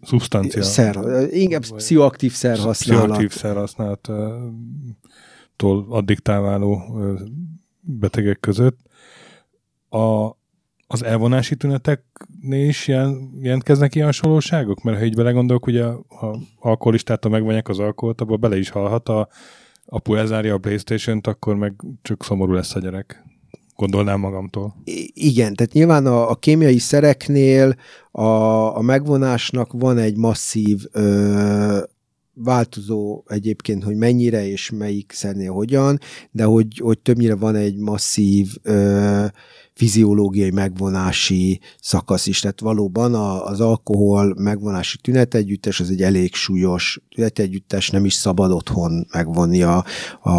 A: szubstancia.
B: Szer, inkább pszichoaktív szer használat.
A: Pszichoaktív szer használattól addiktálváló betegek között. A, az elvonási tüneteknél is jelentkeznek ilyen hasonlóságok? Mert ha így belegondolok, ugye ha alkoholistától megvonják az alkoholt, abban bele is halhat, a apu elzárja a Playstation-t, akkor meg csak szomorú lesz a gyerek gondolnám magamtól.
B: I- igen, tehát nyilván a, a kémiai szereknél a, a megvonásnak van egy masszív ö, változó egyébként, hogy mennyire és melyik szernél hogyan, de hogy, hogy többnyire van egy masszív ö, fiziológiai megvonási szakasz is. Tehát valóban a, az alkohol megvonási tünetegyüttes az egy elég súlyos tünetegyüttes, nem is szabad otthon megvonni a, a,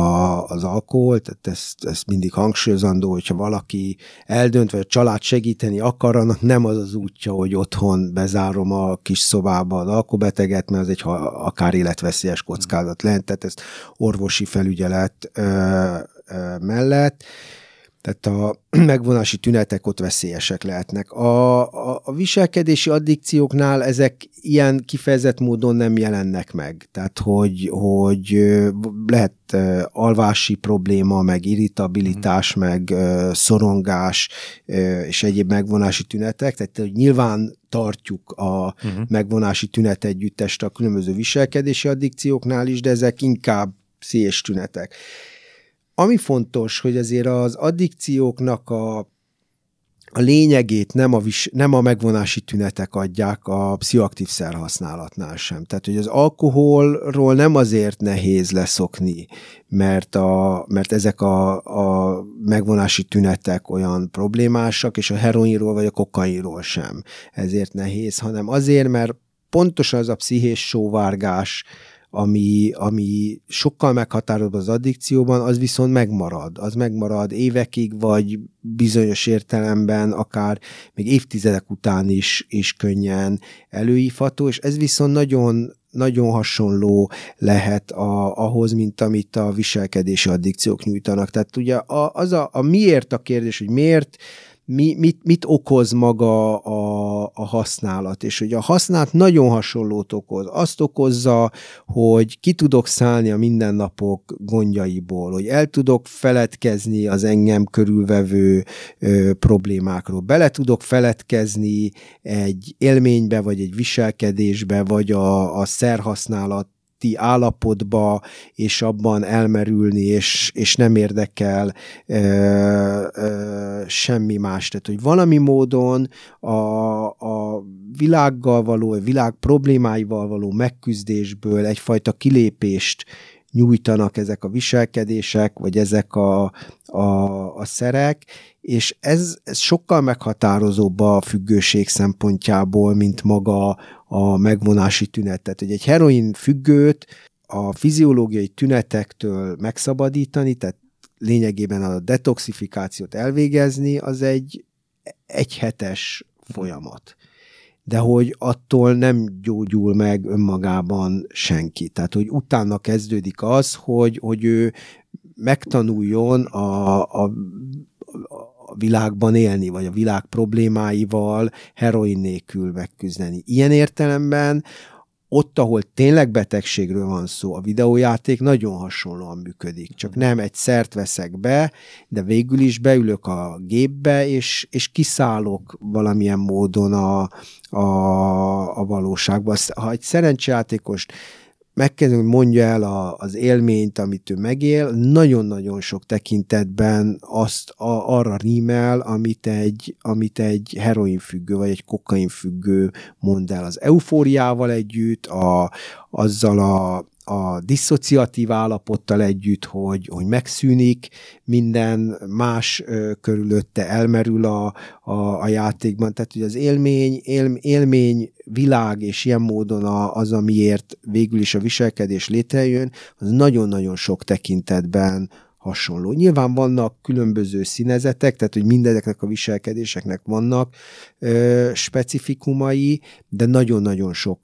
B: az alkohol, tehát ezt, ezt mindig hangsúlyozandó, hogyha valaki eldönt, vagy a család segíteni akar, annak nem az az útja, hogy otthon bezárom a kis szobába az alkobeteget, mert az egy akár életveszélyes kockázat lehet, tehát ezt orvosi felügyelet ö, ö, mellett tehát a megvonási tünetek ott veszélyesek lehetnek. A, a, a viselkedési addikcióknál ezek ilyen kifejezett módon nem jelennek meg. Tehát, hogy, hogy lehet alvási probléma, meg irritabilitás, mm. meg szorongás és egyéb megvonási tünetek. Tehát, hogy nyilván tartjuk a uh-huh. megvonási tünetegyüttest a különböző viselkedési addikcióknál is, de ezek inkább szíjes tünetek. Ami fontos, hogy azért az addikcióknak a, a lényegét nem a, vis, nem a megvonási tünetek adják a pszichoaktív szerhasználatnál sem. Tehát, hogy az alkoholról nem azért nehéz leszokni, mert, a, mert ezek a, a megvonási tünetek olyan problémásak, és a heroinról vagy a kokainról sem ezért nehéz, hanem azért, mert pontosan az a pszichés sóvárgás, ami, ami sokkal meghatározóbb az addikcióban, az viszont megmarad. Az megmarad évekig, vagy bizonyos értelemben akár még évtizedek után is, is könnyen előívható, és ez viszont nagyon nagyon hasonló lehet a, ahhoz, mint amit a viselkedési addikciók nyújtanak. Tehát ugye az a, a miért a kérdés, hogy miért mi, mit, mit okoz maga a, a használat, és hogy a használat nagyon hasonlót okoz. Azt okozza, hogy ki tudok szállni a mindennapok gondjaiból, hogy el tudok feledkezni az engem körülvevő ö, problémákról, bele tudok feledkezni egy élménybe, vagy egy viselkedésbe, vagy a, a szerhasználat előtti állapotba, és abban elmerülni, és, és nem érdekel ö, ö, semmi más. Tehát, hogy valami módon a, a világgal való, a világ problémáival való megküzdésből egyfajta kilépést nyújtanak ezek a viselkedések, vagy ezek a, a, a szerek, és ez, ez sokkal meghatározóbb a függőség szempontjából, mint maga a megvonási tünet. Tehát, hogy egy heroin függőt a fiziológiai tünetektől megszabadítani, tehát lényegében a detoxifikációt elvégezni, az egy egyhetes folyamat. De hogy attól nem gyógyul meg önmagában senki. Tehát, hogy utána kezdődik az, hogy, hogy ő megtanuljon a, a, a világban élni, vagy a világ problémáival heroin nélkül megküzdeni. Ilyen értelemben ott, ahol tényleg betegségről van szó, a videójáték nagyon hasonlóan működik. Csak nem egy szert veszek be, de végül is beülök a gépbe, és, és kiszállok valamilyen módon a, a, a valóságba. Ha egy szerencsejátékost megkezdem, hogy mondja el a, az élményt, amit ő megél, nagyon-nagyon sok tekintetben azt a, arra rímel, amit egy, amit egy heroinfüggő, vagy egy kokainfüggő mond el. Az eufóriával együtt, a, azzal a, a diszociatív állapottal együtt, hogy, hogy megszűnik, minden más ö, körülötte elmerül a, a, a játékban. Tehát, hogy az élmény, él, élmény világ és ilyen módon a, az, amiért végül is a viselkedés létrejön, az nagyon-nagyon sok tekintetben hasonló. Nyilván vannak különböző színezetek, tehát hogy mindezeknek a viselkedéseknek vannak ö, specifikumai, de nagyon-nagyon sok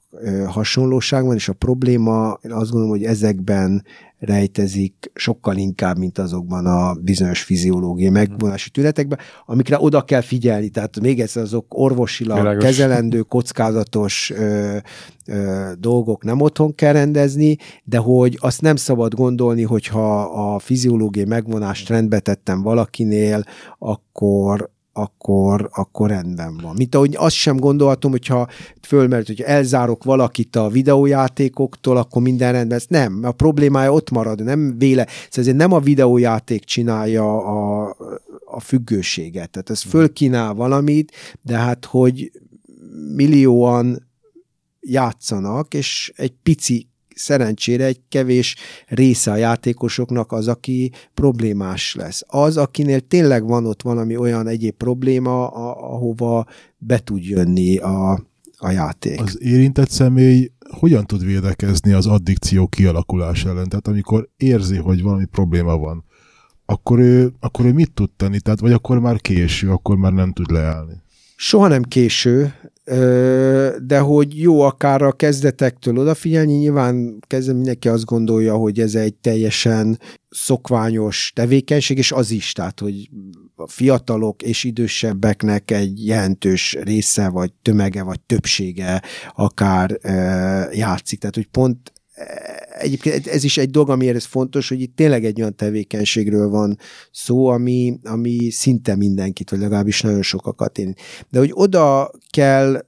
B: hasonlóság van, és a probléma, én azt gondolom, hogy ezekben rejtezik sokkal inkább, mint azokban a bizonyos fiziológiai mhm. megvonási tünetekben, amikre oda kell figyelni. Tehát még egyszer azok orvosilag Világos. kezelendő, kockázatos ö, ö, dolgok nem otthon kell rendezni, de hogy azt nem szabad gondolni, hogyha a fiziológiai megvonást rendbe tettem valakinél, akkor akkor, akkor rendben van. Mint ahogy azt sem gondolhatom, hogyha fölmerült, hogy elzárok valakit a videójátékoktól, akkor minden rendben. Ez nem, a problémája ott marad, nem véle. Szóval ezért nem a videójáték csinálja a, a függőséget. Tehát ez fölkínál valamit, de hát, hogy millióan játszanak, és egy pici szerencsére egy kevés része a játékosoknak az, aki problémás lesz. Az, akinél tényleg van ott valami olyan egyéb probléma, ahova be tud jönni a, a játék.
C: Az érintett személy hogyan tud védekezni az addikció kialakulása ellen? Tehát amikor érzi, hogy valami probléma van, akkor ő, akkor ő mit tud tenni? Tehát, vagy akkor már késő, akkor már nem tud leállni?
B: Soha nem késő, de hogy jó akár a kezdetektől odafigyelni, nyilván kezdve mindenki azt gondolja, hogy ez egy teljesen szokványos tevékenység, és az is, tehát, hogy a fiatalok és idősebbeknek egy jelentős része, vagy tömege, vagy többsége akár játszik. Tehát, hogy pont egyébként ez is egy dolog, amiért ez fontos, hogy itt tényleg egy olyan tevékenységről van szó, ami, ami szinte mindenkit, vagy legalábbis nagyon sokakat én. De hogy oda kell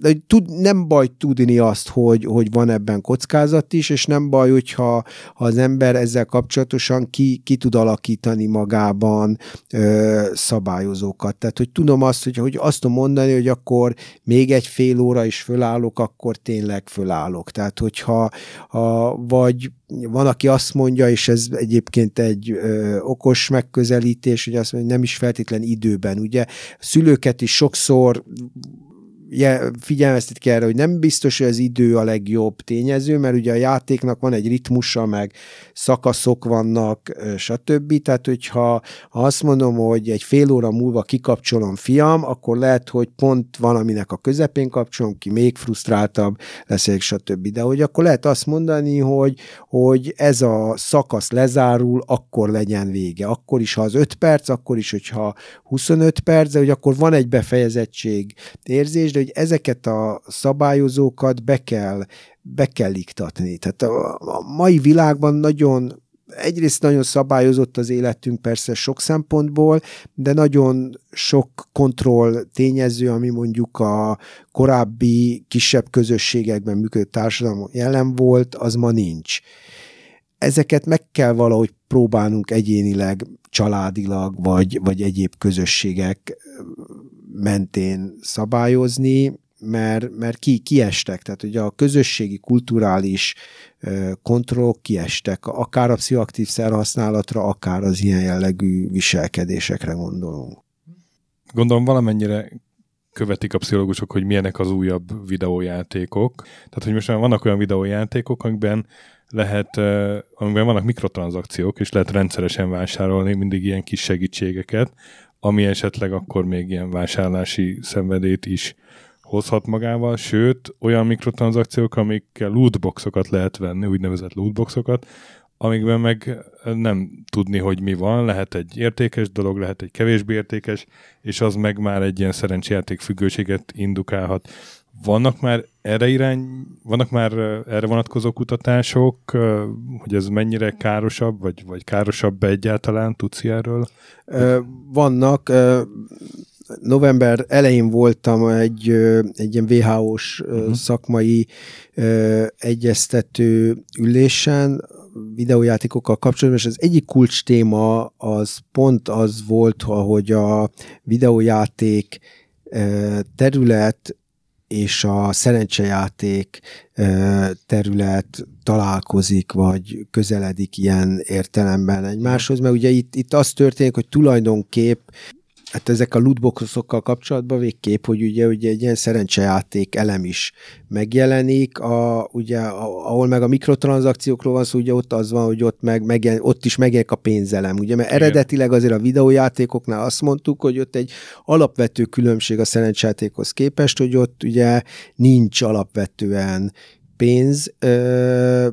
B: de tud, nem baj tudni azt, hogy, hogy van ebben kockázat is, és nem baj, hogyha ha az ember ezzel kapcsolatosan ki, ki tud alakítani magában ö, szabályozókat. Tehát, hogy tudom azt, hogy, hogy azt tudom mondani, hogy akkor még egy fél óra is fölállok, akkor tényleg fölállok. Tehát, hogyha ha, vagy van, aki azt mondja, és ez egyébként egy ö, okos megközelítés, hogy azt mondja, hogy nem is feltétlen időben. Ugye szülőket is sokszor figyelmeztet ki erre, hogy nem biztos, hogy az idő a legjobb tényező, mert ugye a játéknak van egy ritmusa, meg szakaszok vannak, stb. Tehát, hogyha ha azt mondom, hogy egy fél óra múlva kikapcsolom fiam, akkor lehet, hogy pont valaminek a közepén kapcsolom ki, még frusztráltabb leszek, stb. De hogy akkor lehet azt mondani, hogy, hogy ez a szakasz lezárul, akkor legyen vége. Akkor is, ha az 5 perc, akkor is, hogyha 25 perc, de hogy akkor van egy befejezettség érzés, de hogy ezeket a szabályozókat be kell, be kell iktatni. Tehát a, a mai világban nagyon egyrészt nagyon szabályozott az életünk persze sok szempontból, de nagyon sok kontroll tényező, ami mondjuk a korábbi kisebb közösségekben működő társadalom jelen volt, az ma nincs. Ezeket meg kell valahogy próbálnunk egyénileg, családilag, vagy, vagy egyéb közösségek mentén szabályozni, mert, mert ki, kiestek, tehát ugye a közösségi, kulturális kontrollok kiestek, akár a pszichoaktív szerhasználatra, akár az ilyen jellegű viselkedésekre gondolunk.
A: Gondolom valamennyire követik a pszichológusok, hogy milyenek az újabb videójátékok. Tehát, hogy most már vannak olyan videójátékok, amikben lehet, amiben vannak mikrotranszakciók, és lehet rendszeresen vásárolni mindig ilyen kis segítségeket, ami esetleg akkor még ilyen vásárlási szenvedét is hozhat magával, sőt, olyan mikrotranszakciók, amikkel lootboxokat lehet venni, úgynevezett lootboxokat, amikben meg nem tudni, hogy mi van, lehet egy értékes dolog, lehet egy kevésbé értékes, és az meg már egy ilyen szerencséjáték függőséget indukálhat. Vannak már erre irány, vannak már erre vonatkozó kutatások, hogy ez mennyire károsabb, vagy, vagy károsabb egyáltalán, tudsz erről?
B: Vannak, november elején voltam egy, egy ilyen WHO-s uh-huh. szakmai egyeztető ülésen, videójátékokkal kapcsolatban, és az egyik kulcs téma az pont az volt, hogy a videójáték terület és a szerencsejáték terület találkozik, vagy közeledik ilyen értelemben egymáshoz, mert ugye itt, itt az történik, hogy tulajdonképp hát ezek a lootboxokkal kapcsolatban végképp, hogy ugye, ugye egy ilyen szerencsejáték elem is megjelenik, a, ugye, ahol meg a mikrotranszakciókról van szó, ugye ott az van, hogy ott, meg, meg ott is megjelenik a pénzelem, ugye, mert Igen. eredetileg azért a videójátékoknál azt mondtuk, hogy ott egy alapvető különbség a szerencsejátékhoz képest, hogy ott ugye nincs alapvetően pénz,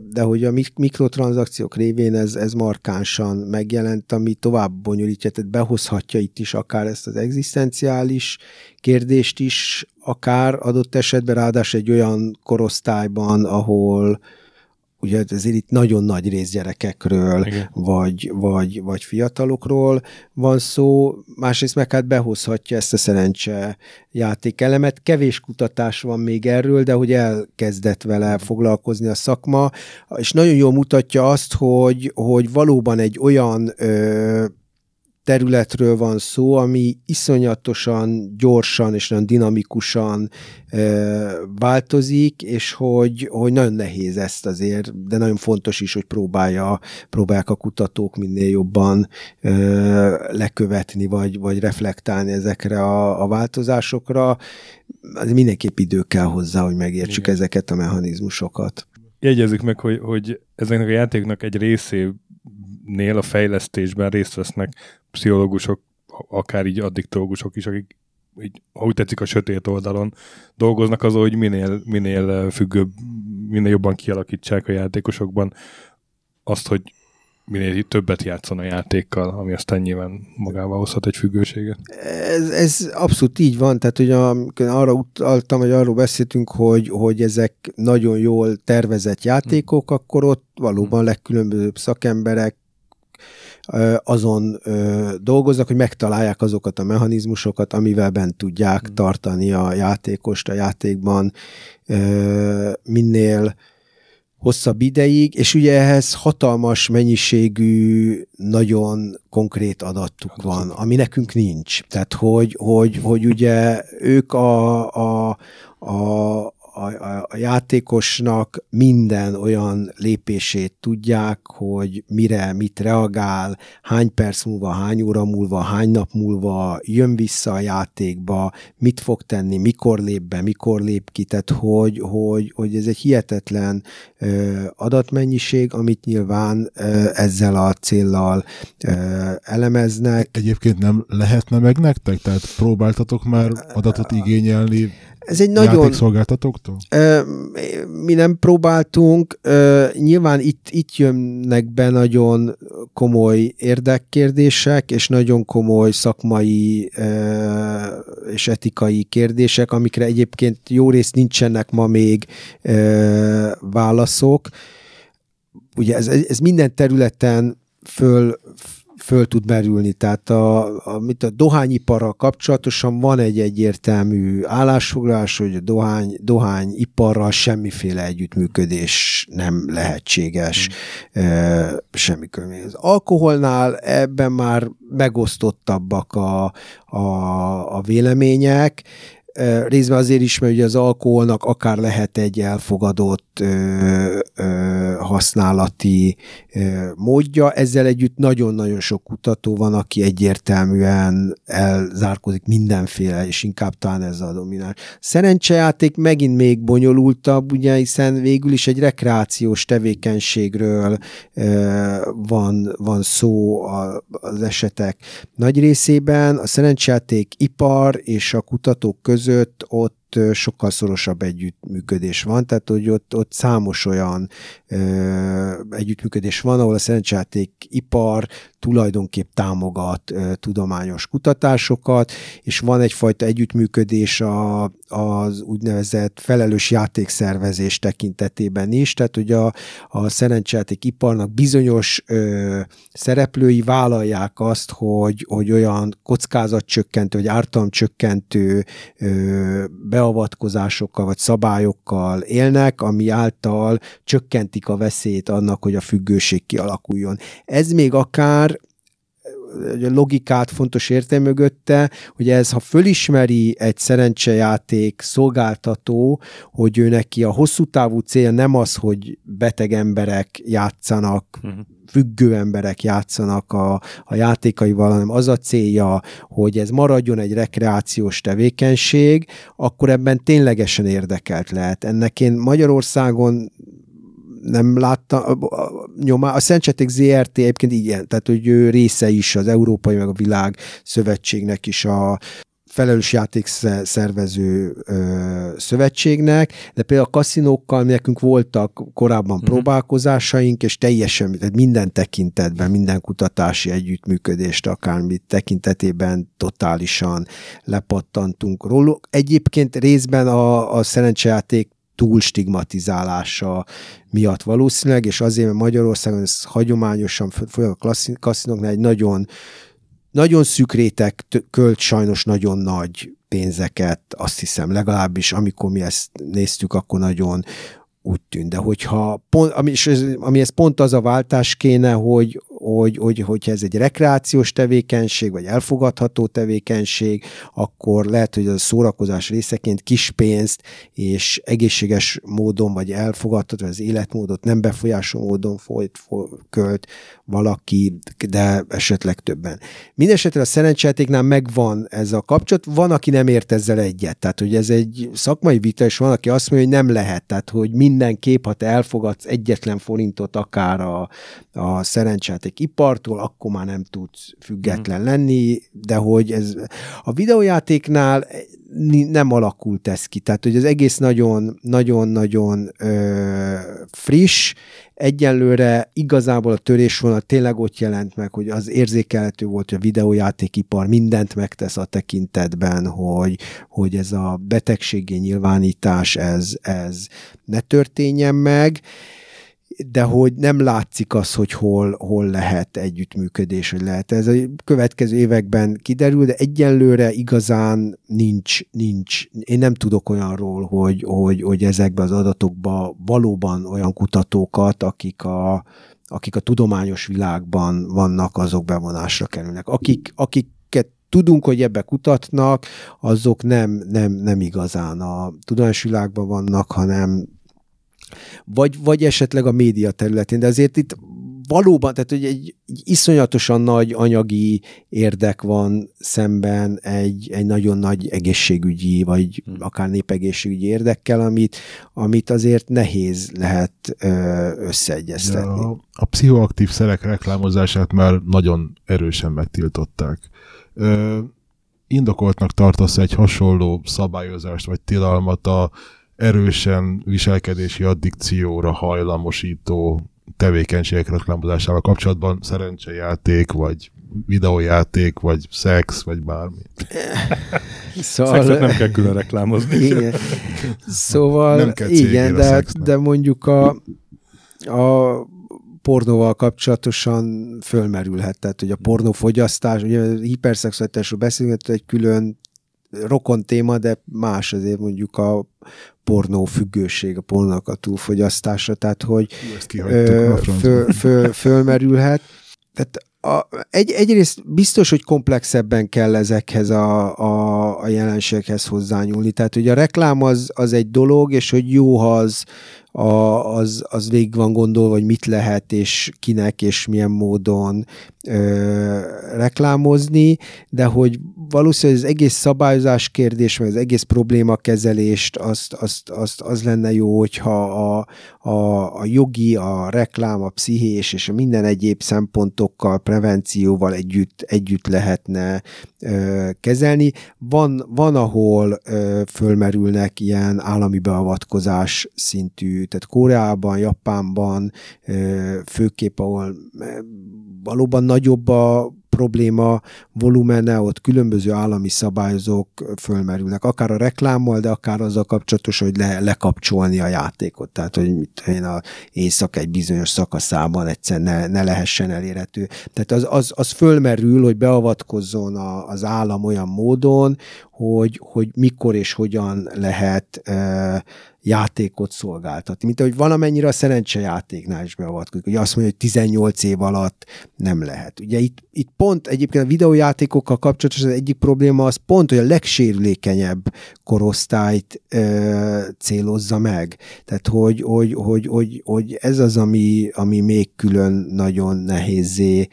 B: de hogy a mikrotranszakciók révén ez, ez markánsan megjelent, ami tovább bonyolítja, tehát behozhatja itt is akár ezt az egzisztenciális kérdést is, akár adott esetben ráadásul egy olyan korosztályban, ahol ugye ezért itt nagyon nagy rész gyerekekről, vagy, vagy, vagy fiatalokról van szó, másrészt meg hát behozhatja ezt a szerencse játékelemet. Kevés kutatás van még erről, de hogy elkezdett vele foglalkozni a szakma, és nagyon jól mutatja azt, hogy, hogy valóban egy olyan ö, területről van szó, ami iszonyatosan gyorsan és nagyon dinamikusan ö, változik, és hogy, hogy nagyon nehéz ezt azért, de nagyon fontos is, hogy próbálja, próbálják a kutatók minél jobban ö, lekövetni, vagy, vagy reflektálni ezekre a, a változásokra. Az mindenképp idő kell hozzá, hogy megértsük Igen. ezeket a mechanizmusokat.
A: Jegyezzük meg, hogy, hogy ezeknek a játéknak egy részénél a fejlesztésben részt vesznek pszichológusok, akár így addiktológusok is, akik így, ha úgy tetszik, a sötét oldalon dolgoznak azon, hogy minél, minél függőbb, minél jobban kialakítsák a játékosokban azt, hogy minél többet játszon a játékkal, ami aztán nyilván magával hozhat egy függőséget.
B: Ez, ez abszolút így van, tehát hogy arra utaltam, hogy arról beszéltünk, hogy, hogy ezek nagyon jól tervezett játékok, hmm. akkor ott valóban hmm. legkülönbözőbb szakemberek azon dolgoznak, hogy megtalálják azokat a mechanizmusokat, amivel bent tudják hmm. tartani a játékost a játékban minél hosszabb ideig, és ugye ehhez hatalmas mennyiségű, nagyon konkrét adatuk van, ami nekünk nincs. Tehát, hogy, hogy, hogy ugye ők a, a, a, a, a játékosnak minden olyan lépését tudják, hogy mire, mit reagál, hány perc múlva, hány óra múlva, hány nap múlva jön vissza a játékba, mit fog tenni, mikor lép be, mikor lép ki, tehát hogy, hogy, hogy ez egy hihetetlen ö, adatmennyiség, amit nyilván ö, ezzel a céllal ö, elemeznek.
C: Egyébként nem lehetne meg nektek? Tehát próbáltatok már adatot igényelni
B: ez egy nagyon...
C: Játékszolgáltatóktól?
B: Mi nem próbáltunk. Nyilván itt, itt jönnek be nagyon komoly érdekkérdések, és nagyon komoly szakmai és etikai kérdések, amikre egyébként jó részt nincsenek ma még válaszok. Ugye ez, ez minden területen föl, föl tud merülni. Tehát a, a, mit a dohányiparral kapcsolatosan van egy egyértelmű állásfoglalás, hogy a dohány, dohányiparral semmiféle együttműködés nem lehetséges. Hmm. E, semmi körülmény. Az alkoholnál ebben már megosztottabbak a, a, a vélemények, részben azért is, mert ugye az alkoholnak akár lehet egy elfogadott ö, ö, használati ö, módja, ezzel együtt nagyon-nagyon sok kutató van, aki egyértelműen elzárkozik mindenféle, és inkább talán ez a domináns. Szerencsejáték megint még bonyolultabb, ugye, hiszen végül is egy rekreációs tevékenységről ö, van, van szó a, az esetek nagy részében. A szerencsejáték ipar és a kutatók között között ott sokkal szorosabb együttműködés van, tehát hogy ott, ott számos olyan ö, együttműködés van, ahol a szerencsáték ipar tulajdonképp támogat ö, tudományos kutatásokat, és van egyfajta együttműködés a, az úgynevezett felelős játékszervezés tekintetében is, tehát hogy a, a szerencsáték iparnak bizonyos ö, szereplői vállalják azt, hogy, hogy olyan kockázatcsökkentő, vagy ártalomcsökkentő ö, beavatkozásokkal vagy szabályokkal élnek, ami által csökkentik a veszélyt annak, hogy a függőség kialakuljon. Ez még akár a logikát fontos érte mögötte, hogy ez, ha fölismeri egy szerencsejáték szolgáltató, hogy ő neki a hosszú távú cél nem az, hogy beteg emberek játszanak, uh-huh függő emberek játszanak a, a játékaival, hanem az a célja, hogy ez maradjon egy rekreációs tevékenység, akkor ebben ténylegesen érdekelt lehet. Ennek én Magyarországon nem látta a, nyomá. A Szentseték ZRT egyébként ilyen, tehát hogy ő része is az Európai meg a Világ Szövetségnek is a felelős játék szervező ö, szövetségnek, de például a kaszinókkal nekünk voltak korábban uh-huh. próbálkozásaink, és teljesen, tehát minden tekintetben, minden kutatási együttműködést, akármit tekintetében totálisan lepattantunk róluk. Egyébként részben a, a szerencsejáték túl stigmatizálása miatt valószínűleg, és azért, mert Magyarországon ez hagyományosan, főleg a kaszinóknál egy nagyon nagyon szűk réteg költ sajnos nagyon nagy pénzeket, azt hiszem, legalábbis amikor mi ezt néztük, akkor nagyon úgy tűnt. De hogyha pont, ami, és ez pont az a váltás kéne, hogy, hogy, hogy, hogyha ez egy rekreációs tevékenység, vagy elfogadható tevékenység, akkor lehet, hogy a szórakozás részeként kis pénzt és egészséges módon, vagy elfogadható, az életmódot nem befolyásoló módon folyt, költ valaki, de esetleg többen. Mindenesetre a szerencsejátéknál megvan ez a kapcsolat, van, aki nem ért ezzel egyet, tehát hogy ez egy szakmai vita, és van, aki azt mondja, hogy nem lehet, tehát hogy mindenképp, ha te elfogadsz egyetlen forintot akár a, a szerencsejáték ipartól, akkor már nem tudsz független mhm. lenni, de hogy ez a videójátéknál nem alakult ez ki. Tehát, hogy az egész nagyon-nagyon-nagyon friss, egyenlőre igazából a törésvonal tényleg ott jelent meg, hogy az érzékelhető volt, hogy a videójátékipar mindent megtesz a tekintetben, hogy, hogy ez a betegségé nyilvánítás, ez, ez ne történjen meg, de hogy nem látszik az, hogy hol, hol lehet együttműködés, hogy lehet. Ez a következő években kiderül, de egyenlőre igazán nincs, nincs. Én nem tudok olyanról, hogy, hogy, hogy ezekben az adatokban valóban olyan kutatókat, akik a, akik a tudományos világban vannak, azok bevonásra kerülnek. Akik, akik tudunk, hogy ebbe kutatnak, azok nem, nem, nem igazán a tudományos világban vannak, hanem vagy, vagy esetleg a média területén, de azért itt valóban, tehát hogy egy, egy iszonyatosan nagy anyagi érdek van szemben egy, egy nagyon nagy egészségügyi, vagy hmm. akár népegészségügyi érdekkel, amit, amit azért nehéz lehet összeegyeztetni.
C: a, a pszichoaktív szerek reklámozását már nagyon erősen megtiltották. Ö, indokoltnak tartasz egy hasonló szabályozást vagy tilalmat a erősen viselkedési addikcióra hajlamosító tevékenységek reklámozásával kapcsolatban szerencsejáték, vagy videójáték, vagy szex, vagy bármi.
A: Szóval... Szexet nem kell külön reklámozni.
B: Igen. Szóval nem kell igen, de, de mondjuk a, a pornóval kapcsolatosan fölmerülhet, tehát hogy a pornófogyasztás, ugye a hiperszexualitásról beszélünk, egy külön rokon téma, de más azért mondjuk a pornó függőség, a pornónak a túlfogyasztása, tehát hogy ö, föl, föl, fölmerülhet. Tehát a, egy, egyrészt biztos, hogy komplexebben kell ezekhez a, a, a jelenséghez hozzányúlni. Tehát, hogy a reklám az, az egy dolog, és hogy jó, ha az, a, az, az végig van gondolva, hogy mit lehet, és kinek, és milyen módon ö, reklámozni, de hogy valószínűleg az egész szabályozás kérdés, meg az egész probléma kezelést, azt, azt, azt, az lenne jó, hogyha a, a, a jogi, a reklám, a pszichés és a minden egyéb szempontokkal, prevencióval együtt, együtt lehetne ö, kezelni. Van, van ahol ö, fölmerülnek ilyen állami beavatkozás szintű, tehát Koreában, Japánban ö, főképp, ahol valóban nagyobb a probléma volumene, ott különböző állami szabályozók fölmerülnek, akár a reklámmal, de akár azzal kapcsolatos, hogy le, lekapcsolni a játékot, tehát hogy mit én a éjszak egy bizonyos szakaszában egyszer ne, ne lehessen elérhető. Tehát az, az, az fölmerül, hogy beavatkozzon a, az állam olyan módon, hogy, hogy mikor és hogyan lehet uh, játékot szolgáltatni. Mint ahogy valamennyire a szerencsejátéknál is beavatkozik. Ugye azt mondja, hogy 18 év alatt nem lehet. Ugye itt, itt pont egyébként a videójátékokkal kapcsolatos az egyik probléma az pont, hogy a legsérülékenyebb korosztályt ö, célozza meg. Tehát, hogy, hogy, hogy, hogy, hogy ez az, ami, ami még külön nagyon nehézé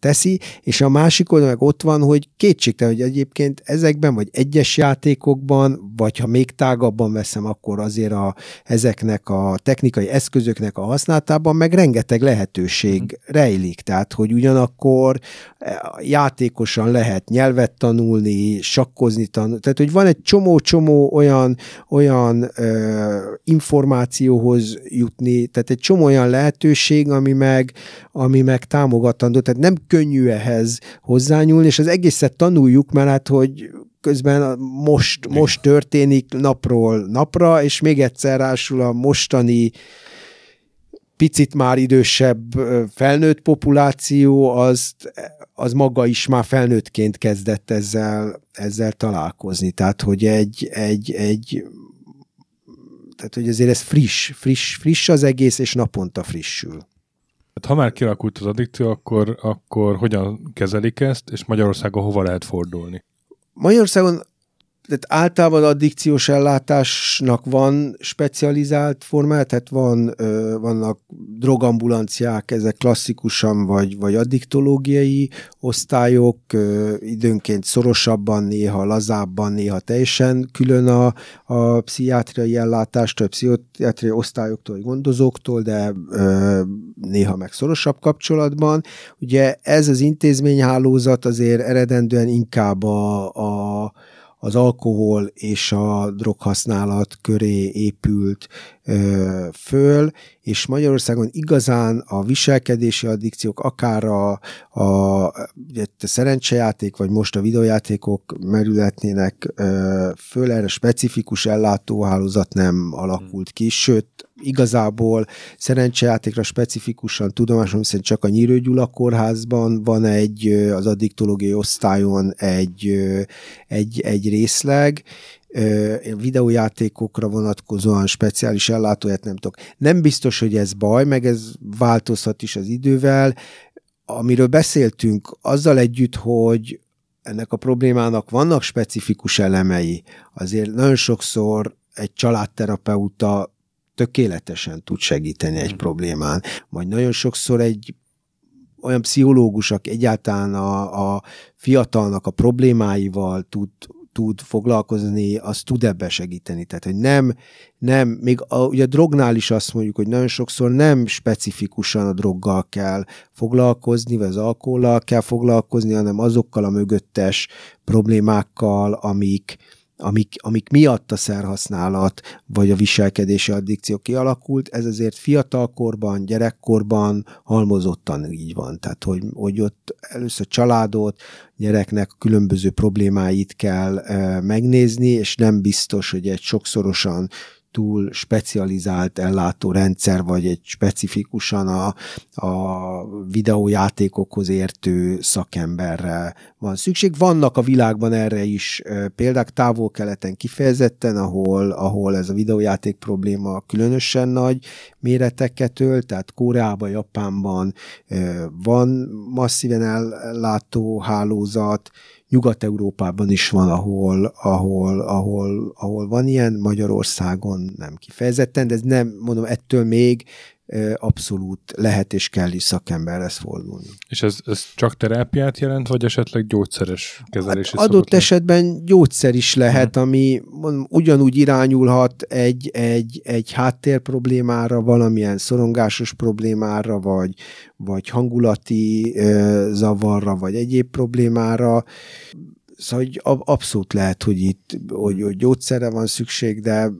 B: teszi, és a másik oldal meg ott van, hogy kétségtelen, hogy egyébként ezekben, vagy egyes játékokban, vagy ha még tágabban veszem, akkor azért a, ezeknek a technikai eszközöknek a használatában meg rengeteg lehetőség mm. rejlik, tehát hogy ugyanakkor e, játékosan lehet nyelvet tanulni, sakkozni tanulni, tehát hogy van egy csomó-csomó olyan, olyan ö, információhoz jutni, tehát egy csomó olyan lehetőség, ami meg, ami meg támogat támogatandó, tehát nem könnyű ehhez hozzányúlni, és az egészet tanuljuk, mert hát, hogy közben most, most történik napról napra, és még egyszer rásul a mostani picit már idősebb felnőtt populáció, az, az maga is már felnőttként kezdett ezzel, ezzel találkozni. Tehát, hogy egy, egy, egy tehát, hogy azért ez friss, friss, friss az egész, és naponta frissül.
A: Hát ha már kialakult az addikció, akkor, akkor hogyan kezelik ezt, és Magyarországon hova lehet fordulni?
B: Magyarországon tehát általában addikciós ellátásnak van specializált formája, tehát van, ö, vannak drogambulanciák, ezek klasszikusan, vagy, vagy addiktológiai osztályok, ö, időnként szorosabban, néha lazábban, néha teljesen külön a, a pszichiátriai ellátástól, a pszichiátriai osztályoktól, vagy gondozóktól, de ö, néha meg szorosabb kapcsolatban. Ugye ez az intézményhálózat azért eredendően inkább a, a az alkohol és a droghasználat köré épült ö, föl, és Magyarországon igazán a viselkedési addikciók, akár a, a, a szerencsejáték, vagy most a videojátékok merületnének ö, föl, erre specifikus ellátóhálózat nem alakult ki, sőt, igazából szerencsejátékra specifikusan tudomásom szerint csak a Nyírő Gyula kórházban van egy, az addiktológiai osztályon egy, egy, egy részleg, videójátékokra vonatkozóan speciális ellátóját nem tudok. Nem biztos, hogy ez baj, meg ez változhat is az idővel. Amiről beszéltünk, azzal együtt, hogy ennek a problémának vannak specifikus elemei, azért nagyon sokszor egy családterapeuta tökéletesen tud segíteni egy problémán, vagy nagyon sokszor egy olyan pszichológus, aki egyáltalán a, a fiatalnak a problémáival tud tud foglalkozni, az tud ebbe segíteni. Tehát, hogy nem, nem még a, ugye a drognál is azt mondjuk, hogy nagyon sokszor nem specifikusan a droggal kell foglalkozni, vagy az alkohollal kell foglalkozni, hanem azokkal a mögöttes problémákkal, amik, amik, amik miatt a szerhasználat vagy a viselkedési addikció kialakult, ez azért fiatalkorban, gyerekkorban halmozottan így van. Tehát, hogy, hogy ott először családot, gyereknek különböző problémáit kell e, megnézni, és nem biztos, hogy egy sokszorosan túl specializált ellátórendszer, vagy egy specifikusan a, a videójátékokhoz értő szakemberre van szükség. Vannak a világban erre is példák távol-keleten kifejezetten, ahol, ahol ez a videójáték probléma különösen nagy méreteket ölt, tehát Koreában, Japánban van masszíven ellátó hálózat, Nyugat-Európában is van, ahol, ahol, ahol, ahol van ilyen, Magyarországon nem kifejezetten, de ez nem, mondom, ettől még abszolút lehet és kell is szakemberhez fordulni.
A: És ez, ez csak terápiát jelent, vagy esetleg gyógyszeres kezelés
B: hát adott esetben gyógyszer is lehet, hmm. ami mondom, ugyanúgy irányulhat egy, egy, egy háttér problémára, valamilyen szorongásos problémára, vagy, vagy hangulati ö, zavarra, vagy egyéb problémára. Szóval hogy abszolút lehet, hogy itt hogy, hogy gyógyszerre van szükség, de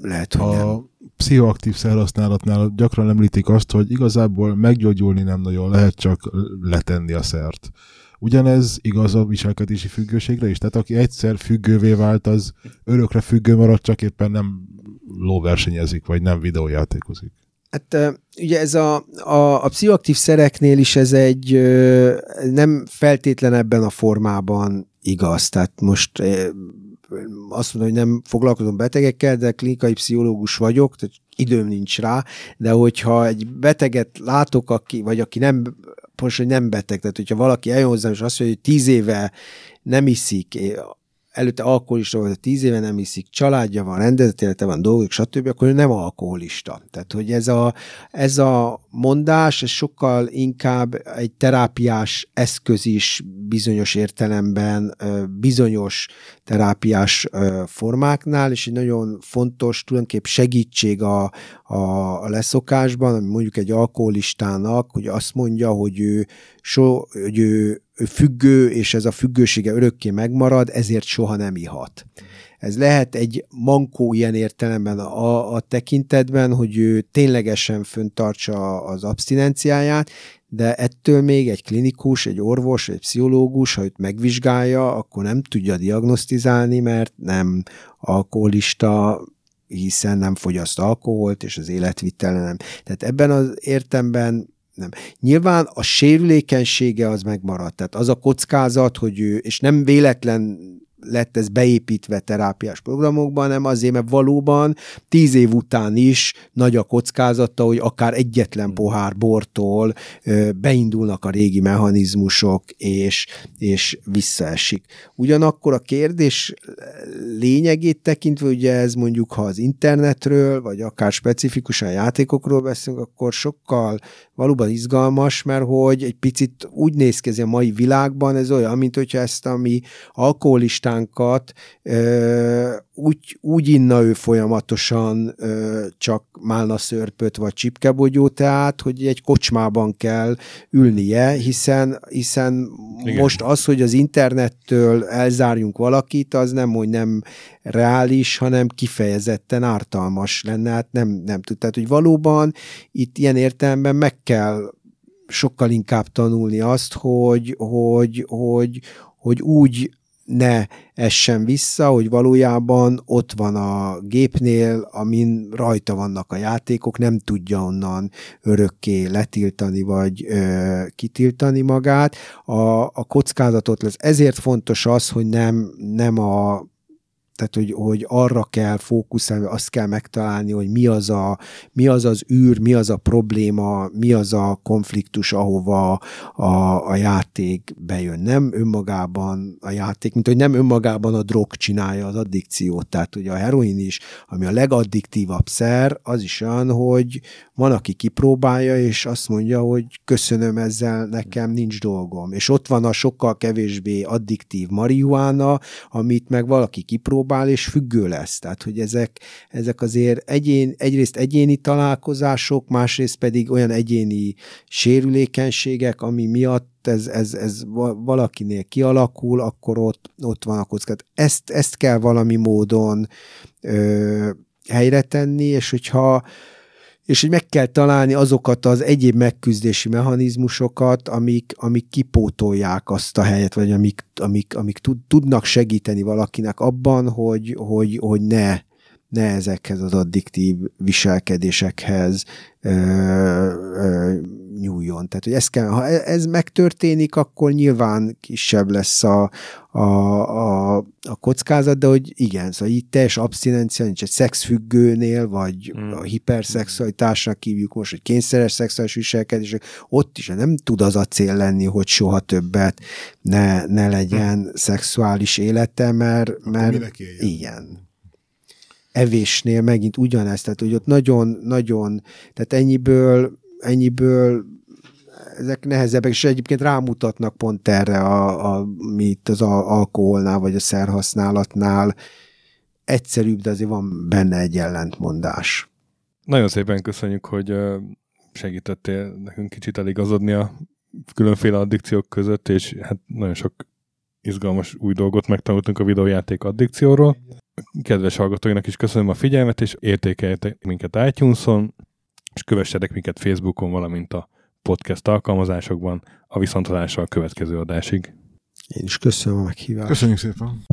B: lehet, hogy a... nem
C: pszichoaktív szerhasználatnál gyakran említik azt, hogy igazából meggyógyulni nem nagyon lehet, csak letenni a szert. Ugyanez igaz a viselkedési függőségre is? Tehát aki egyszer függővé vált, az örökre függő marad, csak éppen nem lóversenyezik, vagy nem videójátékozik.
B: Hát ugye ez a, a, a pszichoaktív szereknél is ez egy nem feltétlen ebben a formában igaz. Tehát most azt mondom, hogy nem foglalkozom betegekkel, de klinikai pszichológus vagyok, tehát időm nincs rá, de hogyha egy beteget látok, aki, vagy aki nem, most, hogy nem beteg, tehát hogyha valaki eljön hozzám, és azt mondja, hogy tíz éve nem iszik, előtte alkoholista volt, tíz éve nem iszik, családja van, rendezett élete van, dolgok, stb., akkor ő nem alkoholista. Tehát, hogy ez a, ez a mondás, ez sokkal inkább egy terápiás eszköz is bizonyos értelemben, bizonyos terápiás formáknál, és egy nagyon fontos tulajdonképp segítség a, a, a leszokásban, ami mondjuk egy alkoholistának, hogy azt mondja, hogy ő, so, hogy ő függő, és ez a függősége örökké megmarad, ezért soha nem ihat. Ez lehet egy mankó ilyen értelemben a, a tekintetben, hogy ő ténylegesen föntartsa az abstinenciáját, de ettől még egy klinikus, egy orvos, egy pszichológus, ha őt megvizsgálja, akkor nem tudja diagnosztizálni, mert nem alkoholista, hiszen nem fogyaszt alkoholt, és az életvitele nem. Tehát ebben az értemben nem. Nyilván a sérülékenysége az megmaradt. Tehát az a kockázat, hogy ő, és nem véletlen lett ez beépítve terápiás programokban, hanem azért, mert valóban tíz év után is nagy a kockázata, hogy akár egyetlen pohár bortól beindulnak a régi mechanizmusok, és, és visszaesik. Ugyanakkor a kérdés lényegét tekintve, ugye ez mondjuk, ha az internetről, vagy akár specifikusan játékokról beszélünk, akkor sokkal valóban izgalmas, mert hogy egy picit úgy néz ki a mai világban, ez olyan, mint hogyha ezt a mi alkoholistánkat ö, úgy, úgy inna ő folyamatosan ö, csak málna szörpöt vagy csipkebogyó tehát, hogy egy kocsmában kell ülnie, hiszen, hiszen Igen. most az, hogy az internettől elzárjunk valakit, az nem, hogy nem reális, hanem kifejezetten ártalmas lenne, hát nem, nem tud. Tehát, hogy valóban itt ilyen értelemben meg kell sokkal inkább tanulni azt, hogy, hogy, hogy, hogy úgy ne essen vissza, hogy valójában ott van a gépnél, amin rajta vannak a játékok, nem tudja onnan örökké letiltani vagy ö, kitiltani magát. A, a kockázatot lesz. Ezért fontos az, hogy nem, nem a tehát, hogy, hogy arra kell fókuszálni, azt kell megtalálni, hogy mi az, a, mi az az űr, mi az a probléma, mi az a konfliktus, ahova a, a játék bejön. Nem önmagában a játék, mint hogy nem önmagában a drog csinálja az addikciót. Tehát ugye a heroin is, ami a legaddiktívabb szer, az is olyan, hogy van, aki kipróbálja, és azt mondja, hogy köszönöm ezzel, nekem nincs dolgom. És ott van a sokkal kevésbé addiktív marihuána, amit meg valaki kipróbál, próbál, és függő lesz. Tehát, hogy ezek, ezek azért egyén, egyrészt egyéni találkozások, másrészt pedig olyan egyéni sérülékenységek, ami miatt ez, ez, ez valakinél kialakul, akkor ott, ott van a kockázat. Ezt, ezt kell valami módon ö, helyre tenni, és hogyha és hogy meg kell találni azokat az egyéb megküzdési mechanizmusokat, amik, amik kipótolják azt a helyet, vagy amik, amik, amik tudnak segíteni valakinek abban, hogy, hogy, hogy ne, ne ezekhez az addiktív viselkedésekhez ö, ö, nyúljon. Tehát, hogy ez kell, ha e, ez megtörténik, akkor nyilván kisebb lesz a, a, a, a kockázat, de hogy igen, szóval így teljes abszinencia nincs egy szexfüggőnél, vagy hmm. a hiperszexualitásnak hívjuk most, hogy kényszeres szexuális viselkedés, ott is nem tud az a cél lenni, hogy soha többet ne, ne legyen hmm. szexuális élete, mert, mert igen evésnél megint ugyanezt, tehát hogy ott nagyon-nagyon, tehát ennyiből, ennyiből ezek nehezebbek, és egyébként rámutatnak pont erre, a, a, mi az alkoholnál, vagy a szerhasználatnál egyszerűbb, de azért van benne egy ellentmondás.
A: Nagyon szépen köszönjük, hogy segítettél nekünk kicsit eligazodni a különféle addikciók között, és hát nagyon sok izgalmas új dolgot megtanultunk a videójáték addikcióról. Kedves hallgatóinak is köszönöm a figyelmet, és értékeljetek minket iTunes-on, és kövessetek minket Facebookon, valamint a podcast alkalmazásokban a viszontalással a következő adásig.
B: Én is köszönöm a meghívást.
C: Köszönjük szépen.